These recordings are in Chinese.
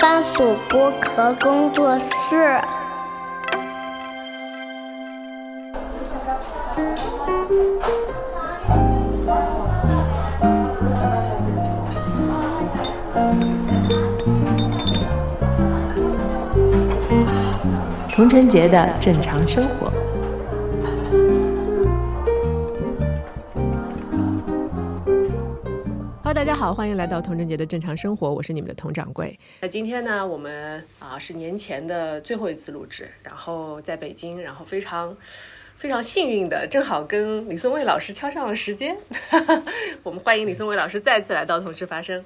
番薯剥壳工作室。童晨杰的正常生活。大家好，欢迎来到童贞杰的正常生活，我是你们的童掌柜。那今天呢，我们啊是年前的最后一次录制，然后在北京，然后非常非常幸运的，正好跟李松蔚老师敲上了时间。我们欢迎李松蔚老师再次来到《同事发声》。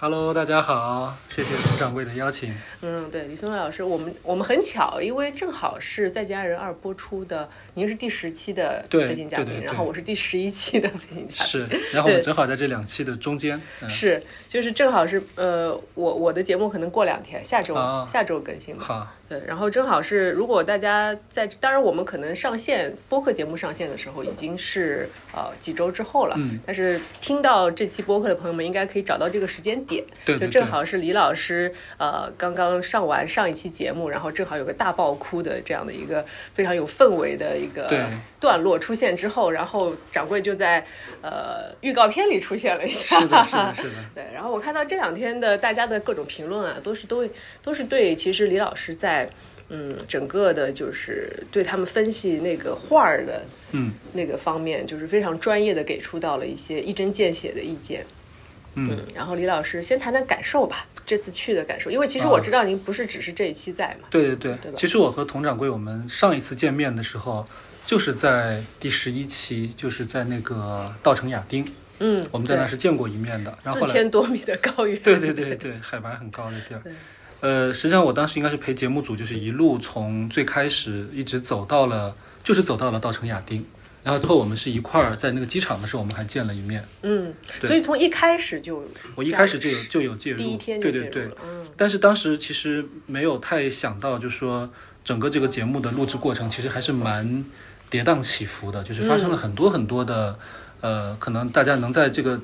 Hello，大家好，谢谢童掌柜的邀请。嗯，对，李松蔚老师，我们我们很巧，因为正好是《在家人二》播出的，您是第十期的对飞行嘉宾，然后我是第十一期的飞行嘉宾。是，然后我们正好在这两期的中间。嗯、是，就是正好是呃，我我的节目可能过两天，下周、啊下周更新嘛。好，对，然后正好是，如果大家在，当然我们可能上线播客节目上线的时候已经是呃几周之后了，嗯但是听到这期播客的朋友们应该可以找到这个时间点，对对就正好是李老师呃刚刚上完上一期节目，然后正好有个大爆哭的这样的一个非常有氛围的一个段落出现之后，然后掌柜就在呃预告片里出现了一下，是的，是的，是的。对，然后我看到这两天的大家的各种评论啊，都是都都是对，其实李老师在嗯整个的，就是对他们分析那个画儿的嗯。那个方面，就是非常专业的给出到了一些一针见血的意见。嗯，然后李老师先谈谈感受吧，这次去的感受，因为其实啊我知道您不是只是这一期在嘛，对对对。对其实我和佟掌柜我们上一次见面的时候，就是在第十一期，就是在那个稻城亚丁，嗯，我们在那是见过一面的。然后四，千多米的高原，对对对对，海拔很高的地儿。呃，实际上我当时应该是陪节目组，就是一路从最开始一直走到了，就是走到了稻城亚丁。然后之后我们是一块儿在那个机场的时候，我们还见了一面。嗯，所以从一开始就我一开始就有就有介入，第一天就对对对。嗯但是当时其实没有太想到，就是说整个这个节目的录制过程其实还是蛮跌宕起伏的，就是发生了很多很多的，呃，可能大家能在这个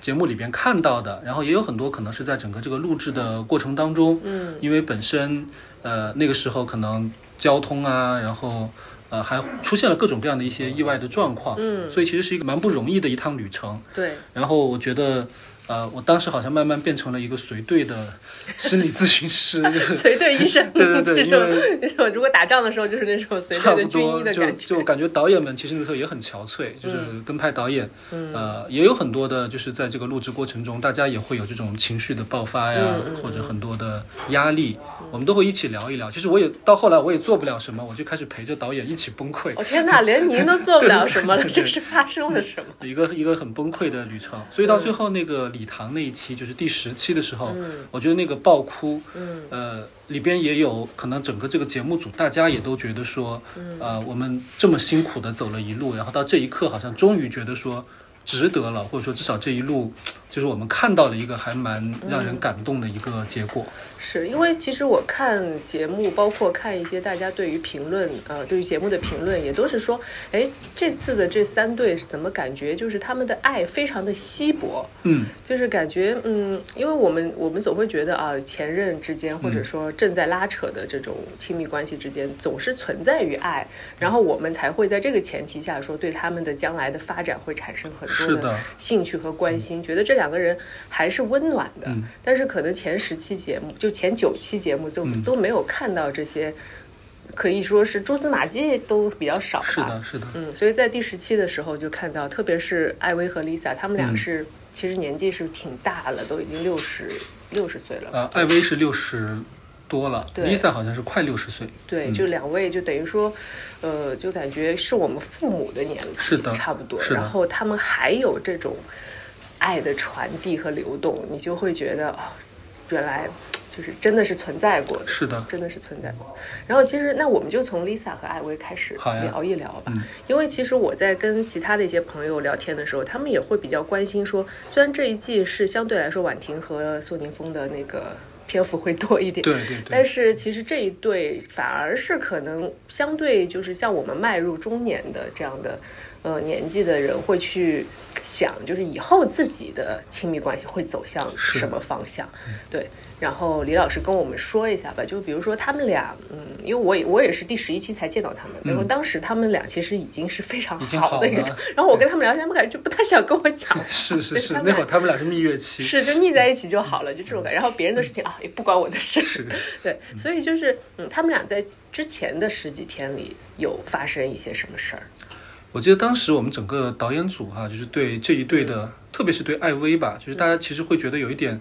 节目里边看到的，然后也有很多可能是在整个这个录制的过程当中，嗯因为本身呃那个时候可能交通啊，然后。呃，还出现了各种各样的一些意外的状况，嗯所以其实是一个蛮不容易的一趟旅程。对，然后我觉得，呃，我当时好像慢慢变成了一个随队的 心理咨询师，就是 随队医生，对对对那种如果打仗的时候就是那种随队的军医的感觉，就感觉导演们其实那时候也很憔悴，就是跟拍导演，嗯呃，也有很多的，就是在这个录制过程中，大家也会有这种情绪的爆发呀，或者很多的压力，我们都会一起聊一聊。其实我也到后来我也做不了什么，我就开始陪着导演一起崩溃。我、天哪，连您都做不了什么了，这是发生了什么？一个一个很崩溃的旅程，所以到最后那个礼堂那一期，就是第十期的时候，嗯。我觉得那个爆哭，嗯。呃，里边也有可能整个这个节目组大家也都觉得说，嗯。呃，我们这么辛苦的走了一路，然后到这一刻好像终于觉得说值得了，或者说至少这一路就是我们看到了一个还蛮让人感动的一个结果。是因为其实我看节目，包括看一些大家对于评论，呃，对于节目的评论，也都是说，哎，这次的这三对怎么感觉就是他们的爱非常的稀薄，嗯，就是感觉，嗯，因为我们我们总会觉得啊，前任之间或者说正在拉扯的这种亲密关系之间，总是存在于爱，然后我们才会在这个前提下说，对他们的将来的发展会产生很多的兴趣和关心，觉得这两个人还是温暖的。嗯但是可能前十期节目，就前九期节目都、嗯都没有看到这些，可以说是蛛丝马迹都比较少吧。是的，是的，嗯，所以在第十期的时候就看到，特别是艾薇和 Lisa，他们俩嗯是、其实年纪是挺大了，都已经六十六十岁了。呃，艾薇是六十多了对，Lisa 好像是快六十岁。对，嗯就两位就等于说，呃，就感觉是我们父母的年龄，是的差不多。然后他们还有这种爱的传递和流动，你就会觉得哦，原来就是真的是存在过的。是的，真的是存在过。然后其实那我们就从 Lisa 和艾薇开始聊一聊吧，嗯因为其实我在跟其他的一些朋友聊天的时候，他们也会比较关心说，虽然这一季是相对来说婉婷和宋宁峰的那个篇幅会多一点，对对但，是其实这一对反而是可能相对就是像我们迈入中年的这样的呃年纪的人会去想，就是以后自己的亲密关系会走向什么方向，对。然后李老师跟我们说一下吧，就比如说他们俩，嗯，因为我也我也是第十一期才见到他们，然后当时他们俩其实已经是非常好的一个，然后我跟他们聊天，他们感觉就不太想跟我讲，是是是，那会儿他们俩是蜜月期，是就腻在一起就好了，就这种感觉，然后别人的事情啊也不关我的事，对，所以就是嗯，他们俩在之前的十几天里有发生一些什么事儿？我记得当时我们整个导演组哈，就是对这一对的，特别是对艾薇吧，就是大家其实会觉得有一点。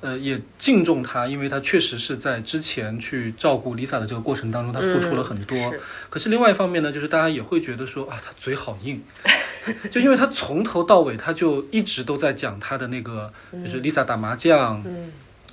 呃，也敬重她，因为她确实是在之前去照顾 Lisa 的这个过程当中，她付出了很多。可是另外一方面呢，就是大家也会觉得说啊，她嘴好硬，就因为他从头到尾他就一直都在讲他的那个，就是 Lisa 打麻将，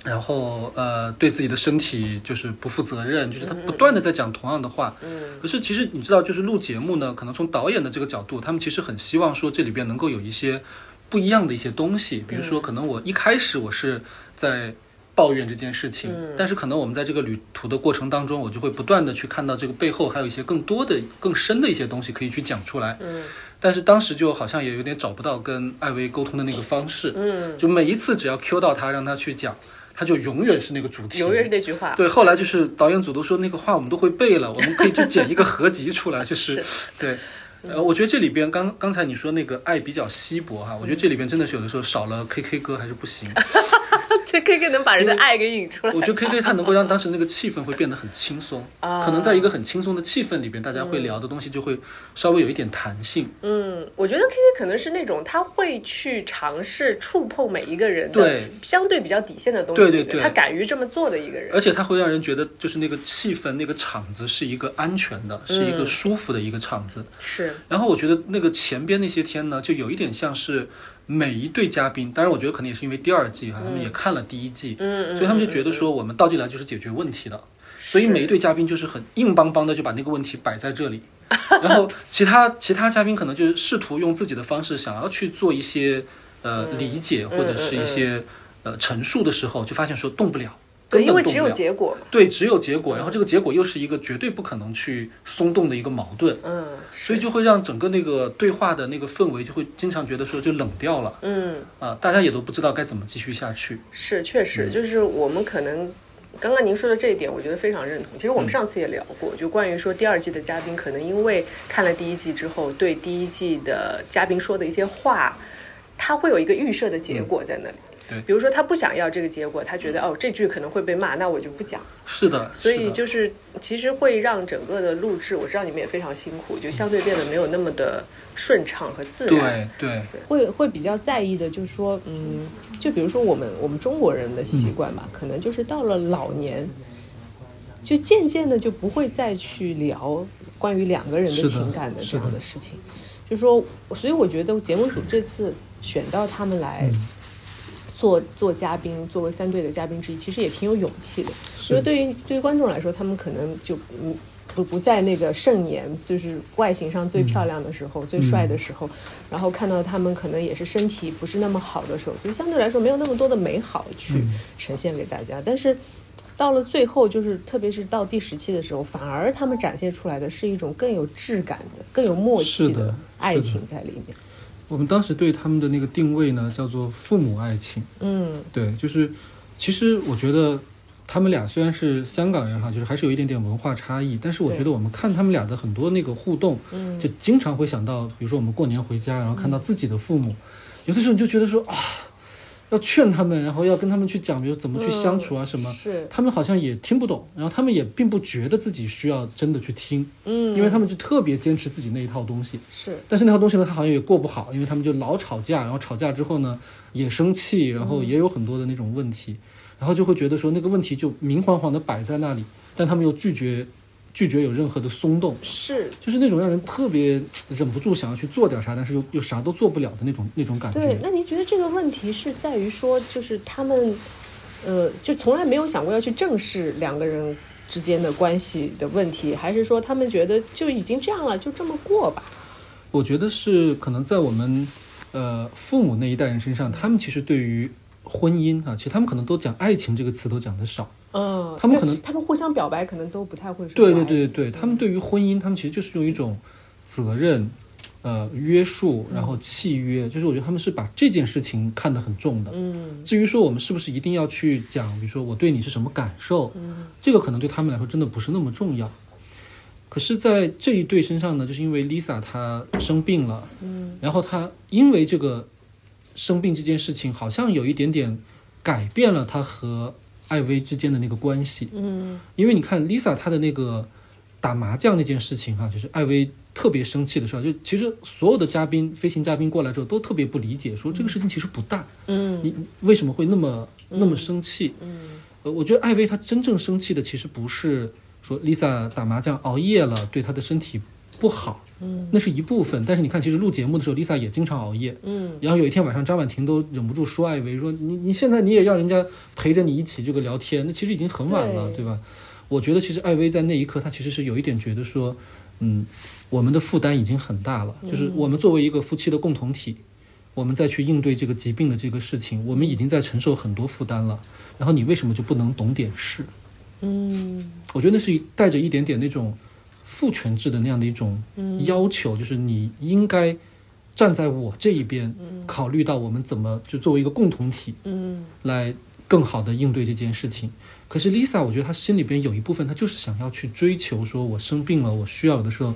然后呃，对自己的身体就是不负责任，就是他不断的在讲同样的话。可是其实你知道，就是录节目呢，可能从导演的这个角度，他们其实很希望说这里边能够有一些不一样的一些东西，比如说可能我一开始我是。在抱怨这件事情，但是可能我们在这个旅途的过程当中，我就会不断的去看到这个背后还有一些更多的、更深的一些东西可以去讲出来。嗯，但是当时就好像也有点找不到跟艾薇沟通的那个方式。嗯，就每一次只要 Q 到他，让他去讲，他就永远是那个主题，永远是那句话。对，后来就是导演组都说那个话我们都会背了，我们可以去剪一个合集出来，就是对。呃，我觉得这里边刚刚才你说那个爱比较稀薄哈，我觉得这里边真的是有的时候少了 K K 歌还是不行。这 K K 能把人的爱给引出来。我觉得 K K 他能够让当时那个气氛会变得很轻松，可能在一个很轻松的气氛里边，大家会聊的东西就会稍微有一点弹性。嗯，我觉得 K K 可能是那种他会去尝试触碰每一个人的相对比较底线的东西，对对对，他敢于这么做的一个人，而且他会让人觉得就是那个气氛、那个场子是一个安全的，是一个舒服的一个场子。是。然后我觉得那个前边那些天呢，就有一点像是。每一对嘉宾，当然我觉得可能也是因为第二季哈，他们也看了第一季，所以他们就觉得说我们倒进来就是解决问题的，所以每一对嘉宾就是很硬邦邦的就把那个问题摆在这里，然后其他 其他嘉宾可能就是试图用自己的方式想要去做一些呃理解或者是一些呃陈述的时候，就发现说动不了。对，因为只有结果。对，只有结果，然后这个结果又是一个绝对不可能去松动的一个矛盾。嗯，所以就会让整个那个对话的那个氛围就会经常觉得说就冷掉了。嗯，啊，大家也都不知道该怎么继续下去。是，确实，就是我们可能刚刚您说的这一点，我觉得非常认同。其实我们上次也聊过，就关于说第二季的嘉宾可能因为看了第一季之后，对第一季的嘉宾说的一些话，他会有一个预设的结果在那里。对，比如说他不想要这个结果，他觉得哦这句可能会被骂，那我就不讲。是的，所以就是其实会让整个的录制，我知道你们也非常辛苦，就相对变得没有那么的顺畅和自然。对对，会会比较在意的，就是说，嗯，就比如说我们我们中国人的习惯吧，可能就是到了老年，就渐渐的就不会再去聊关于两个人的情感的这样的事情。就说，所以我觉得节目组这次选到他们来。做做嘉宾，作为三队的嘉宾之一，其实也挺有勇气的。因为对于对于观众来说，他们可能就嗯不不在那个盛年，就是外形上最漂亮的时候、最帅的时候，然后看到他们可能也是身体不是那么好的时候，就相对来说没有那么多的美好去呈现给大家。但是到了最后，就是特别是到第十期的时候，反而他们展现出来的是一种更有质感的、更有默契的爱情在里面。我们当时对他们的那个定位呢，叫做父母爱情。嗯，对，就是其实我觉得他们俩虽然是香港人哈，就是还是有一点点文化差异，但是我觉得我们看他们俩的很多那个互动，嗯，就经常会想到，比如说我们过年回家，然后看到自己的父母，有的时候你就觉得说啊。要劝他们，然后要跟他们去讲，比如怎么去相处啊什么，是。他们好像也听不懂，然后他们也并不觉得自己需要真的去听，嗯，因为他们就特别坚持自己那一套东西，是，但是那套东西呢，他好像也过不好，因为他们就老吵架，然后吵架之后呢，也生气，然后也有很多的那种问题，然后就会觉得说那个问题就明晃晃的摆在那里，但他们又拒绝。拒绝有任何的松动，是，就是那种让人特别忍不住想要去做点啥，但是又又啥都做不了的那种那种感觉。对，那您觉得这个问题是在于说，就是他们，呃，就从来没有想过要去正视两个人之间的关系的问题，还是说他们觉得就已经这样了，就这么过吧？我觉得是可能在我们呃父母那一代人身上，他们其实对于婚姻啊，其实他们可能都讲爱情这个词都讲的少。嗯，他们可能他们互相表白，可能都不太会说。对对对对对，他们对于婚姻，他们其实就是用一种责任，呃约束，然后契约，就是我觉得他们是把这件事情看得很重的。嗯至于说我们是不是一定要去讲，比如说我对你是什么感受，嗯这个可能对他们来说真的不是那么重要。可是，在这一对身上呢，就是因为 Lisa 她生病了，嗯然后她因为这个生病这件事情，好像有一点点改变了她和艾薇之间的那个关系。嗯。因为你看 Lisa 她的那个打麻将那件事情哈、就是艾薇特别生气的时候，就其实所有的嘉宾飞行嘉宾过来之后都特别不理解，说这个事情其实不大，嗯。你为什么会那么那么生气？嗯。呃，我觉得艾薇她真正生气的其实不是说 Lisa 打麻将熬夜了对她的身体不好，嗯那是一部分。但是你看，其实录节目的时候，Lisa 也经常熬夜。嗯然后有一天晚上，张婉婷都忍不住说艾薇说：“你你现在你也要人家陪着你一起这个聊天，那其实已经很晚了，对对吧？”我觉得其实艾薇在那一刻，她其实是有一点觉得说，嗯，我们的负担已经很大了，就是我们作为一个夫妻的共同体，我们再去应对这个疾病的这个事情，我们已经在承受很多负担了。然后你为什么就不能懂点事？嗯我觉得那是带着一点点那种父权制的那样的一种要求，就是你应该站在我这一边，考虑到我们怎么就作为一个共同体嗯。来更好的应对这件事情。可是 Lisa，我觉得她心里边有一部分，她就是想要去追求，说我生病了，我需要有的时候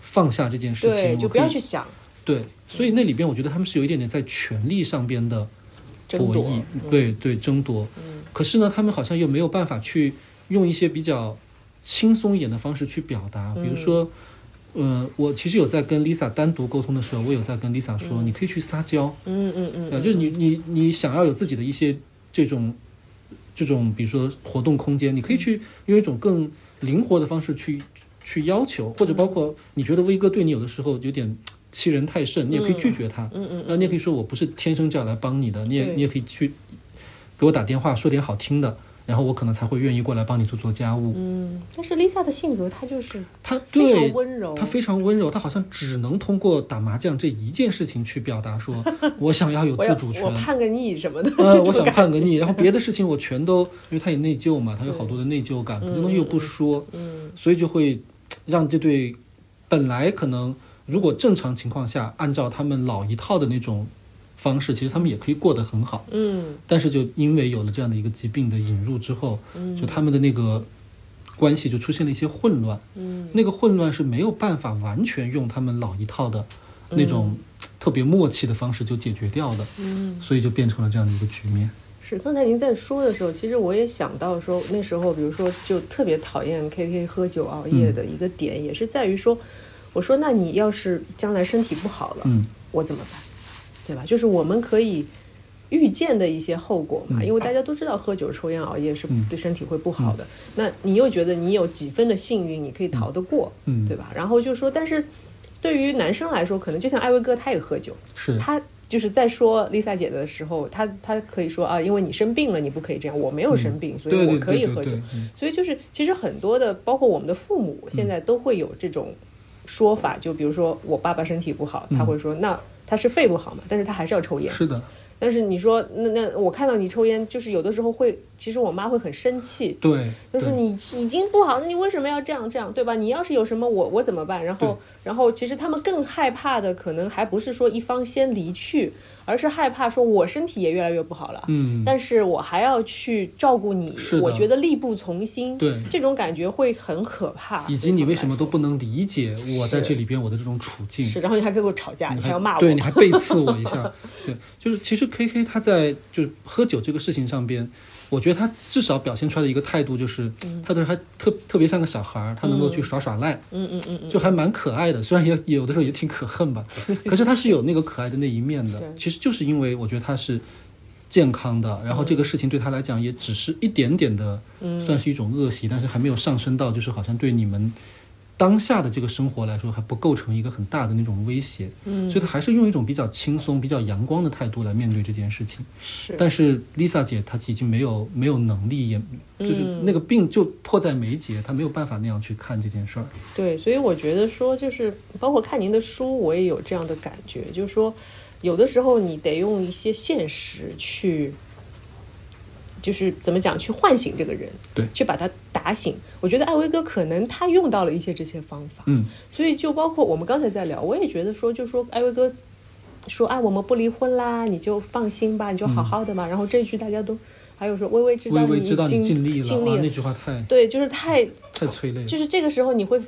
放下这件事情，对，我就不要可以去想。对。所以那里边，我觉得他们是有一点点在权力上边的博弈，对对争夺。可是呢，他们好像又没有办法去用一些比较轻松一点的方式去表达，比如说，呃，我其实有在跟 Lisa 单独沟通的时候，我有在跟 Lisa 说，你可以去撒娇，嗯嗯嗯呃，就是你你你想要有自己的一些这种这种，比如说活动空间，你可以去用一种更灵活的方式去去要求，或者包括你觉得威哥对你有的时候有点欺人太甚，你也可以拒绝他，嗯嗯那你也可以说我不是天生就要来帮你的，你也你也可以去给我打电话说点好听的，然后我可能才会愿意过来帮你做做家务。嗯，但是 Lisa 的性格，她就是她非对常温柔，她非常温柔，她好像只能通过打麻将这一件事情去表达说，我想要有自主权。我，叛个逆什么的，呃，我想叛个逆，然后别的事情我全都，因为她也内疚嘛，她有好多的内疚感，很多东西又不说，嗯。所以就会让这对本来可能如果正常情况下按照他们老一套的那种方式，其实他们也可以过得很好，嗯。但是就因为有了这样的一个疾病的引入之后，嗯。就他们的那个关系就出现了一些混乱，嗯。那个混乱是没有办法完全用他们老一套的那种特别默契的方式就解决掉的，嗯。所以就变成了这样的一个局面。是，刚才您在说的时候，其实我也想到说，那时候比如说就特别讨厌 K K 喝酒熬夜的一个点，也是在于说，我说那你要是将来身体不好了，嗯。我怎么办？对吧？就是我们可以预见的一些后果嘛，嗯因为大家都知道喝酒、抽烟、熬夜是嗯对身体会不好的。那你又觉得你有几分的幸运，你可以逃得过，嗯，对吧？然后就说，但是对于男生来说，可能就像艾薇哥他也喝酒，是，他就是在说 Lisa 姐的时候，他他可以说啊，因为你生病了，你不可以这样。我没有生病，所以我可以喝酒。对对对嗯所以就是其实很多的，包括我们的父母，现在都会有这种说法。就比如说我爸爸身体不好，他会说、那他是肺不好嘛，但是他还是要抽烟。是的，但是你说那那我看到你抽烟，就是有的时候会，其实我妈会很生气。对，就说你已经不好，那你为什么要这样这样，对吧？你要是有什么我我怎么办？然后然后其实他们更害怕的可能还不是说一方先离去，而是害怕说我身体也越来越不好了，嗯，但是我还要去照顾你是，我觉得力不从心，对这种感觉会很可怕。以及你为什么都不不能理解我在这里边我的这种处境？是？然后你还跟我吵架，你你还要骂我，对，你还背刺我一下，对，就是其实 K K 他在就是喝酒这个事情上边，我觉得他至少表现出来的一个态度就是，他的还特特别像个小孩儿，他能够去耍耍赖，嗯嗯嗯嗯，就还蛮可爱的，虽然也也有的时候也挺可恨吧，可是他是有那个可爱的那一面的。其实就是因为我觉得他是健康的，然后这个事情对他来讲也只是一点点的，嗯。算是一种恶习，但是还没有上升到就是好像对你们当下的这个生活来说还不构成一个很大的那种威胁。嗯所以他还是用一种比较轻松、比较阳光的态度来面对这件事情。是，但是 Lisa 姐她已经没有没有能力，也就是嗯那个病就迫在眉睫，她没有办法那样去看这件事儿。对，所以我觉得说，就是包括看您的书，我也有这样的感觉，就是说，有的时候你得用一些现实去，就是怎么讲，去唤醒这个人，对去把他打打醒。我觉得艾薇哥可能他用到了一些这些方法，嗯，所以就包括我们刚才在聊，我也觉得说，就说艾薇哥说啊，我们不离婚啦，你就放心吧，你就好好的嘛。然后这句大家都还有说，微微知道嗯微微知道尽力了，尽力了那句话太对，就是太太催泪了。就是这个时候你会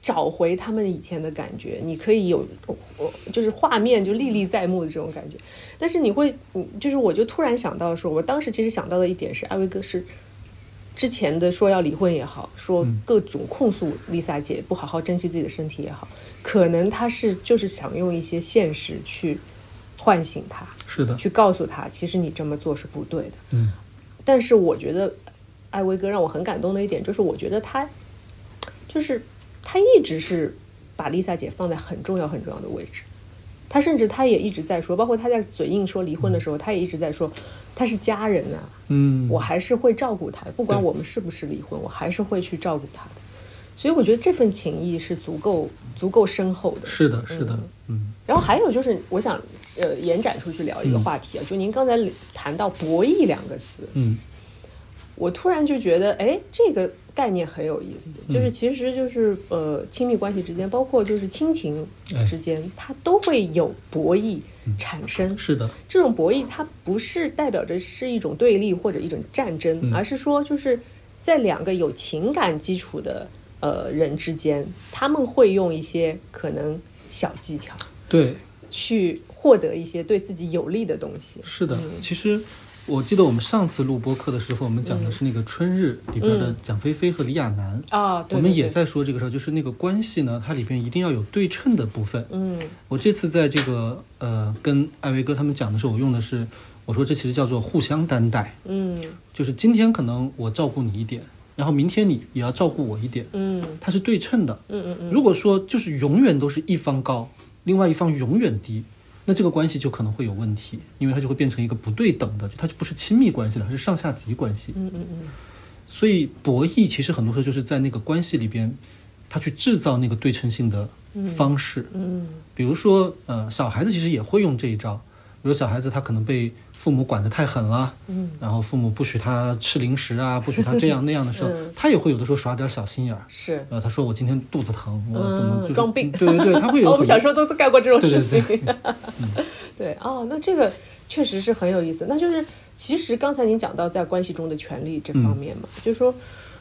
找回他们以前的感觉，你可以有我就是画面就历历在目的这种感觉。但是你会，嗯就是我就突然想到说，我当时其实想到的一点是，艾薇哥是之前的说要离婚也好，说各种控诉丽萨姐不好好珍惜自己的身体也好，可能他是就是想用一些现实去唤醒她，是的，去告诉她，其实你这么做是不对的。嗯但是我觉得艾薇哥让我很感动的一点，就是我觉得他就是他一直是把丽萨姐放在很重要很重要的位置。他甚至他也一直在说，包括他在嘴硬说离婚的时候，他也一直在说，他是家人啊，嗯，我还是会照顾他的，不管我们是不是离婚，我还是会去照顾他的。所以我觉得这份情谊是足够足够深厚的。是的，是的，嗯然后还有就是，我想呃延展出去聊一个话题啊，就您刚才谈到博弈两个字，嗯。我突然就觉得，哎，这个概念很有意思，就是其实就是呃，亲密关系之间，包括就是亲情之间，它都会有博弈产生。是的，这种博弈，它不是代表着是一种对立或者一种战争，嗯而是说就是在两个有情感基础的呃人之间，他们会用一些可能小技巧对，去获得一些对自己有利的东西。是的。其实我记得我们上次录播课的时候，我们讲的是那个《春日》里边的蒋菲菲和李亚男。啊，对我们也在说这个事儿，就是那个关系呢，它里边一定要有对称的部分。嗯。我这次在这个呃跟艾维哥他们讲的时候，我用的是我说这其实叫做互相担待，嗯。就是今天可能我照顾你一点，然后明天你也要照顾我一点，嗯。它是对称的。嗯嗯嗯，如果说就是永远都是一方高，另外一方永远低，那这个关系就可能会有问题，因为它就会变成一个不对等的，它就不是亲密关系了，它是上下级关系。嗯嗯嗯所以博弈其实很多时候就是在那个关系里边，他去制造那个对称性的方式。嗯比如说，呃，小孩子其实也会用这一招。比如小孩子他可能被父母管得太狠了，嗯然后父母不许他吃零食啊，不许他这样 那样的时候，嗯他也会有的时候耍点小心眼儿。是。呃，他说我今天肚子疼，我怎么就是、嗯装病对对对，他会 有哦，我们小时候都干过这种对事对情。对 哦，那这个确实是很有意思。那就是其实刚才您讲到在关系中的权利这方面嘛，就是说，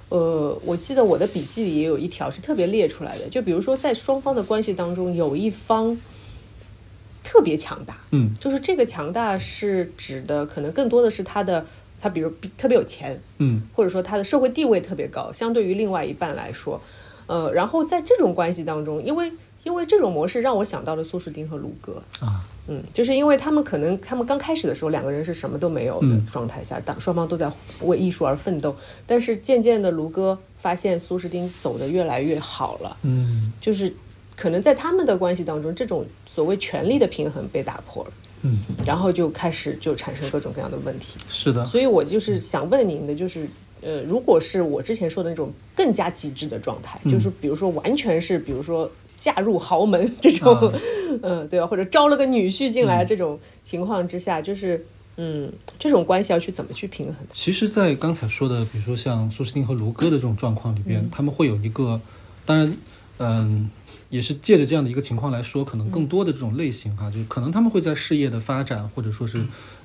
呃，我记得我的笔记里也有一条是特别列出来的，就比如说在双方的关系当中，有一方特别强大，嗯。就是这个强大是指的可能更多的是他的他比如特别有钱，嗯。或者说他的社会地位特别高，相对于另外一半来说，呃，然后在这种关系当中，因为因为这种模式让我想到了苏士丁和卢格，啊。嗯，就是因为他们可能他们刚开始的时候两个人是什么都没有的嗯。状态下，当双方都在为艺术而奋斗，但是渐渐的卢哥发现苏士丁走得越来越好了，嗯。就是可能在他们的关系当中，这种所谓权力的平衡被打破了，嗯，然后就开始就产生各种各样的问题。是的，所以我就是想问您的，就是呃，如果是我之前说的那种更加极致的状态，就是比如说完全是，比如说嫁入豪门这种，啊嗯、对吧？或者招了个女婿进来这种情况之下，就是嗯，这种关系要去怎么去平衡的？其实，在刚才说的，比如说像苏诗丁和卢哥的这种状况里边，他们会有一个，当然，嗯，也是借着这样的一个情况来说，可能更多的这种类型哈，就是可能他们会在事业的发展或者说是，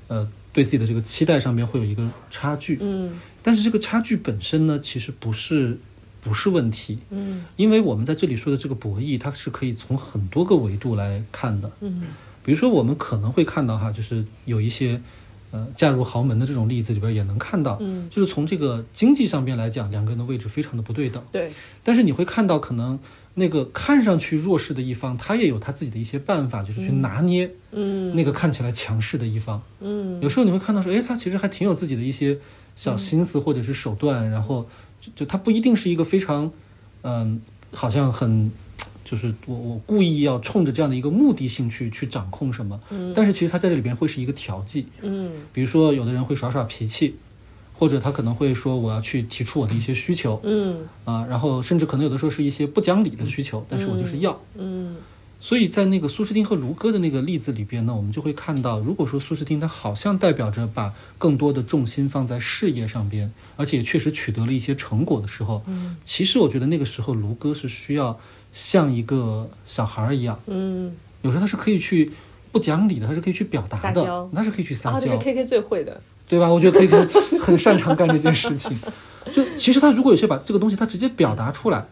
呃，对自己的这个期待上面会有一个差距，嗯。但是这个差距本身呢，其实不是不是问题，嗯。因为我们在这里说的这个博弈，它是可以从很多个维度来看的。嗯比如说，我们可能会看到哈，就是有一些呃嫁入豪门的这种例子里边也能看到，嗯，就是从这个经济上边来讲，两个人的位置非常的不对等。对，但是你会看到，可能那个看上去弱势的一方，他也有他自己的一些办法，就是去拿捏嗯。那个看起来强势的一方。嗯。有时候你会看到说，哎，他其实还挺有自己的一些小心思或者是手段，然后就就他不一定是一个非常，嗯，好像很，就是我我故意要冲着这样的一个目的性去去掌控什么，嗯。但是其实他在这里边会是一个调剂，嗯。比如说有的人会耍耍脾气，或者他可能会说我要去提出我的一些需求嗯。啊，然后甚至可能有的时候是一些不讲理的需求，但是我就是要。嗯。所以在那个苏诗丁和卢歌的那个例子里边呢，我们就会看到，如果说苏诗丁他好像代表着把更多的重心放在事业上边，而且确实取得了一些成果的时候，嗯。其实我觉得那个时候卢歌是需要像一个小孩儿一样，嗯，有时候他是可以去不讲理的，他是可以去表达的他是可以去撒啊，这娇是，K K 最会的，对吧？我觉得 K K 很擅长干这件事情。就其实他如果有些把这个东西他直接表达出来，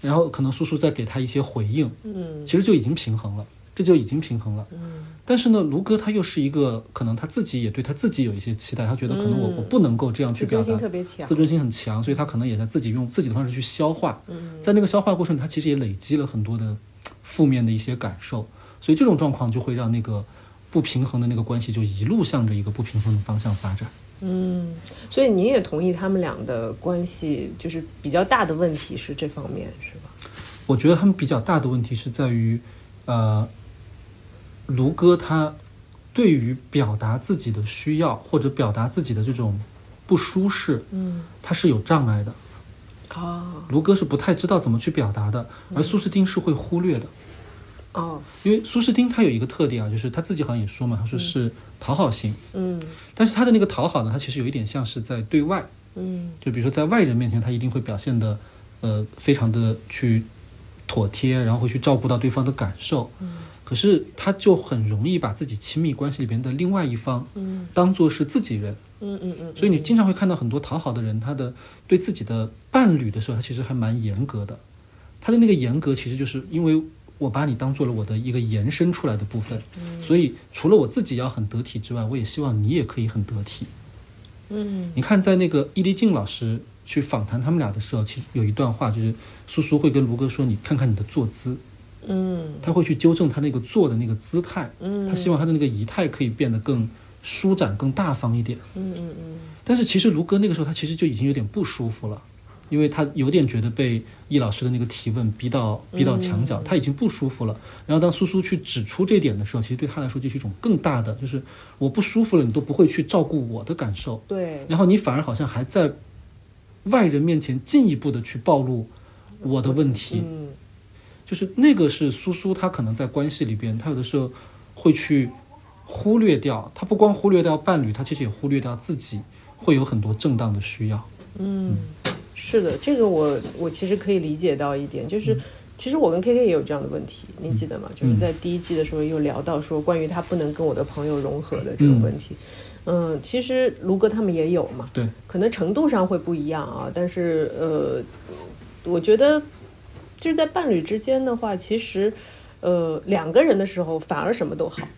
然后可能苏苏再给他一些回应，嗯其实就已经平衡了，这就已经平衡了。嗯但是呢，卢哥他又是一个可能他自己也对他自己有一些期待，他觉得可能我、嗯我不能够这样去表达自尊心，特别强自，尊心很强，所以他可能也在自己用自己的方式去消化。嗯在那个消化过程里，他其实也累积了很多的负面的一些感受，所以这种状况就会让那个不平衡的那个关系就一路向着一个不平衡的方向发展。嗯，所以您也同意他们俩的关系就是比较大的问题是这方面是吧？我觉得他们比较大的问题是在于，呃，卢哥他对于表达自己的需要或者表达自己的这种不舒适，嗯他是有障碍的。哦卢哥是不太知道怎么去表达的，而苏诗丁是会忽略的。哦。因为苏诗丁他有一个特点啊，就是他自己好像也说嘛，他说是讨好型，嗯。但是他的那个讨好呢，他其实有一点像是在对外，嗯。就比如说在外人面前，他一定会表现的，呃，非常的去妥帖，然后会去照顾到对方的感受。嗯。可是他就很容易把自己亲密关系里边的另外一方嗯。当做是自己人，嗯嗯嗯，所以你经常会看到很多讨好的人，他的对自己的伴侣的时候，他其实还蛮严格的。他的那个严格，其实就是因为我把你当做了我的一个延伸出来的部分，所以除了我自己要很得体之外，我也希望你也可以很得体。嗯。你看，在那个伊丽静老师去访谈他们俩的时候，其实有一段话，就是苏苏会跟卢哥说：“你看看你的坐姿。”嗯。他会去纠正他那个坐的那个姿态，嗯。他希望他的那个仪态可以变得更舒展、更大方一点。嗯嗯嗯。但是其实卢哥那个时候他其实就已经有点不舒服了，因为他有点觉得被易老师的那个提问逼到逼到墙角，他已经不舒服了。然后当苏苏去指出这点的时候，其实对他来说就是一种更大的，就是我不舒服了，你都不会去照顾我的感受，对，然后你反而好像还在外人面前进一步的去暴露我的问题。嗯就是那个是苏苏，他可能在关系里边，他有的时候会去忽略掉，他不光忽略掉伴侣，他其实也忽略掉自己，会有很多正当的需要。嗯，是的，这个我我其实可以理解到一点，就是。其实我跟 K K 也有这样的问题，你记得吗？就是在第一季的时候又聊到说关于他不能跟我的朋友融合的这个问题。嗯，其实卢哥他们也有嘛，对，可能程度上会不一样啊，但是呃，我觉得就是在伴侣之间的话，其实呃两个人的时候反而什么都好，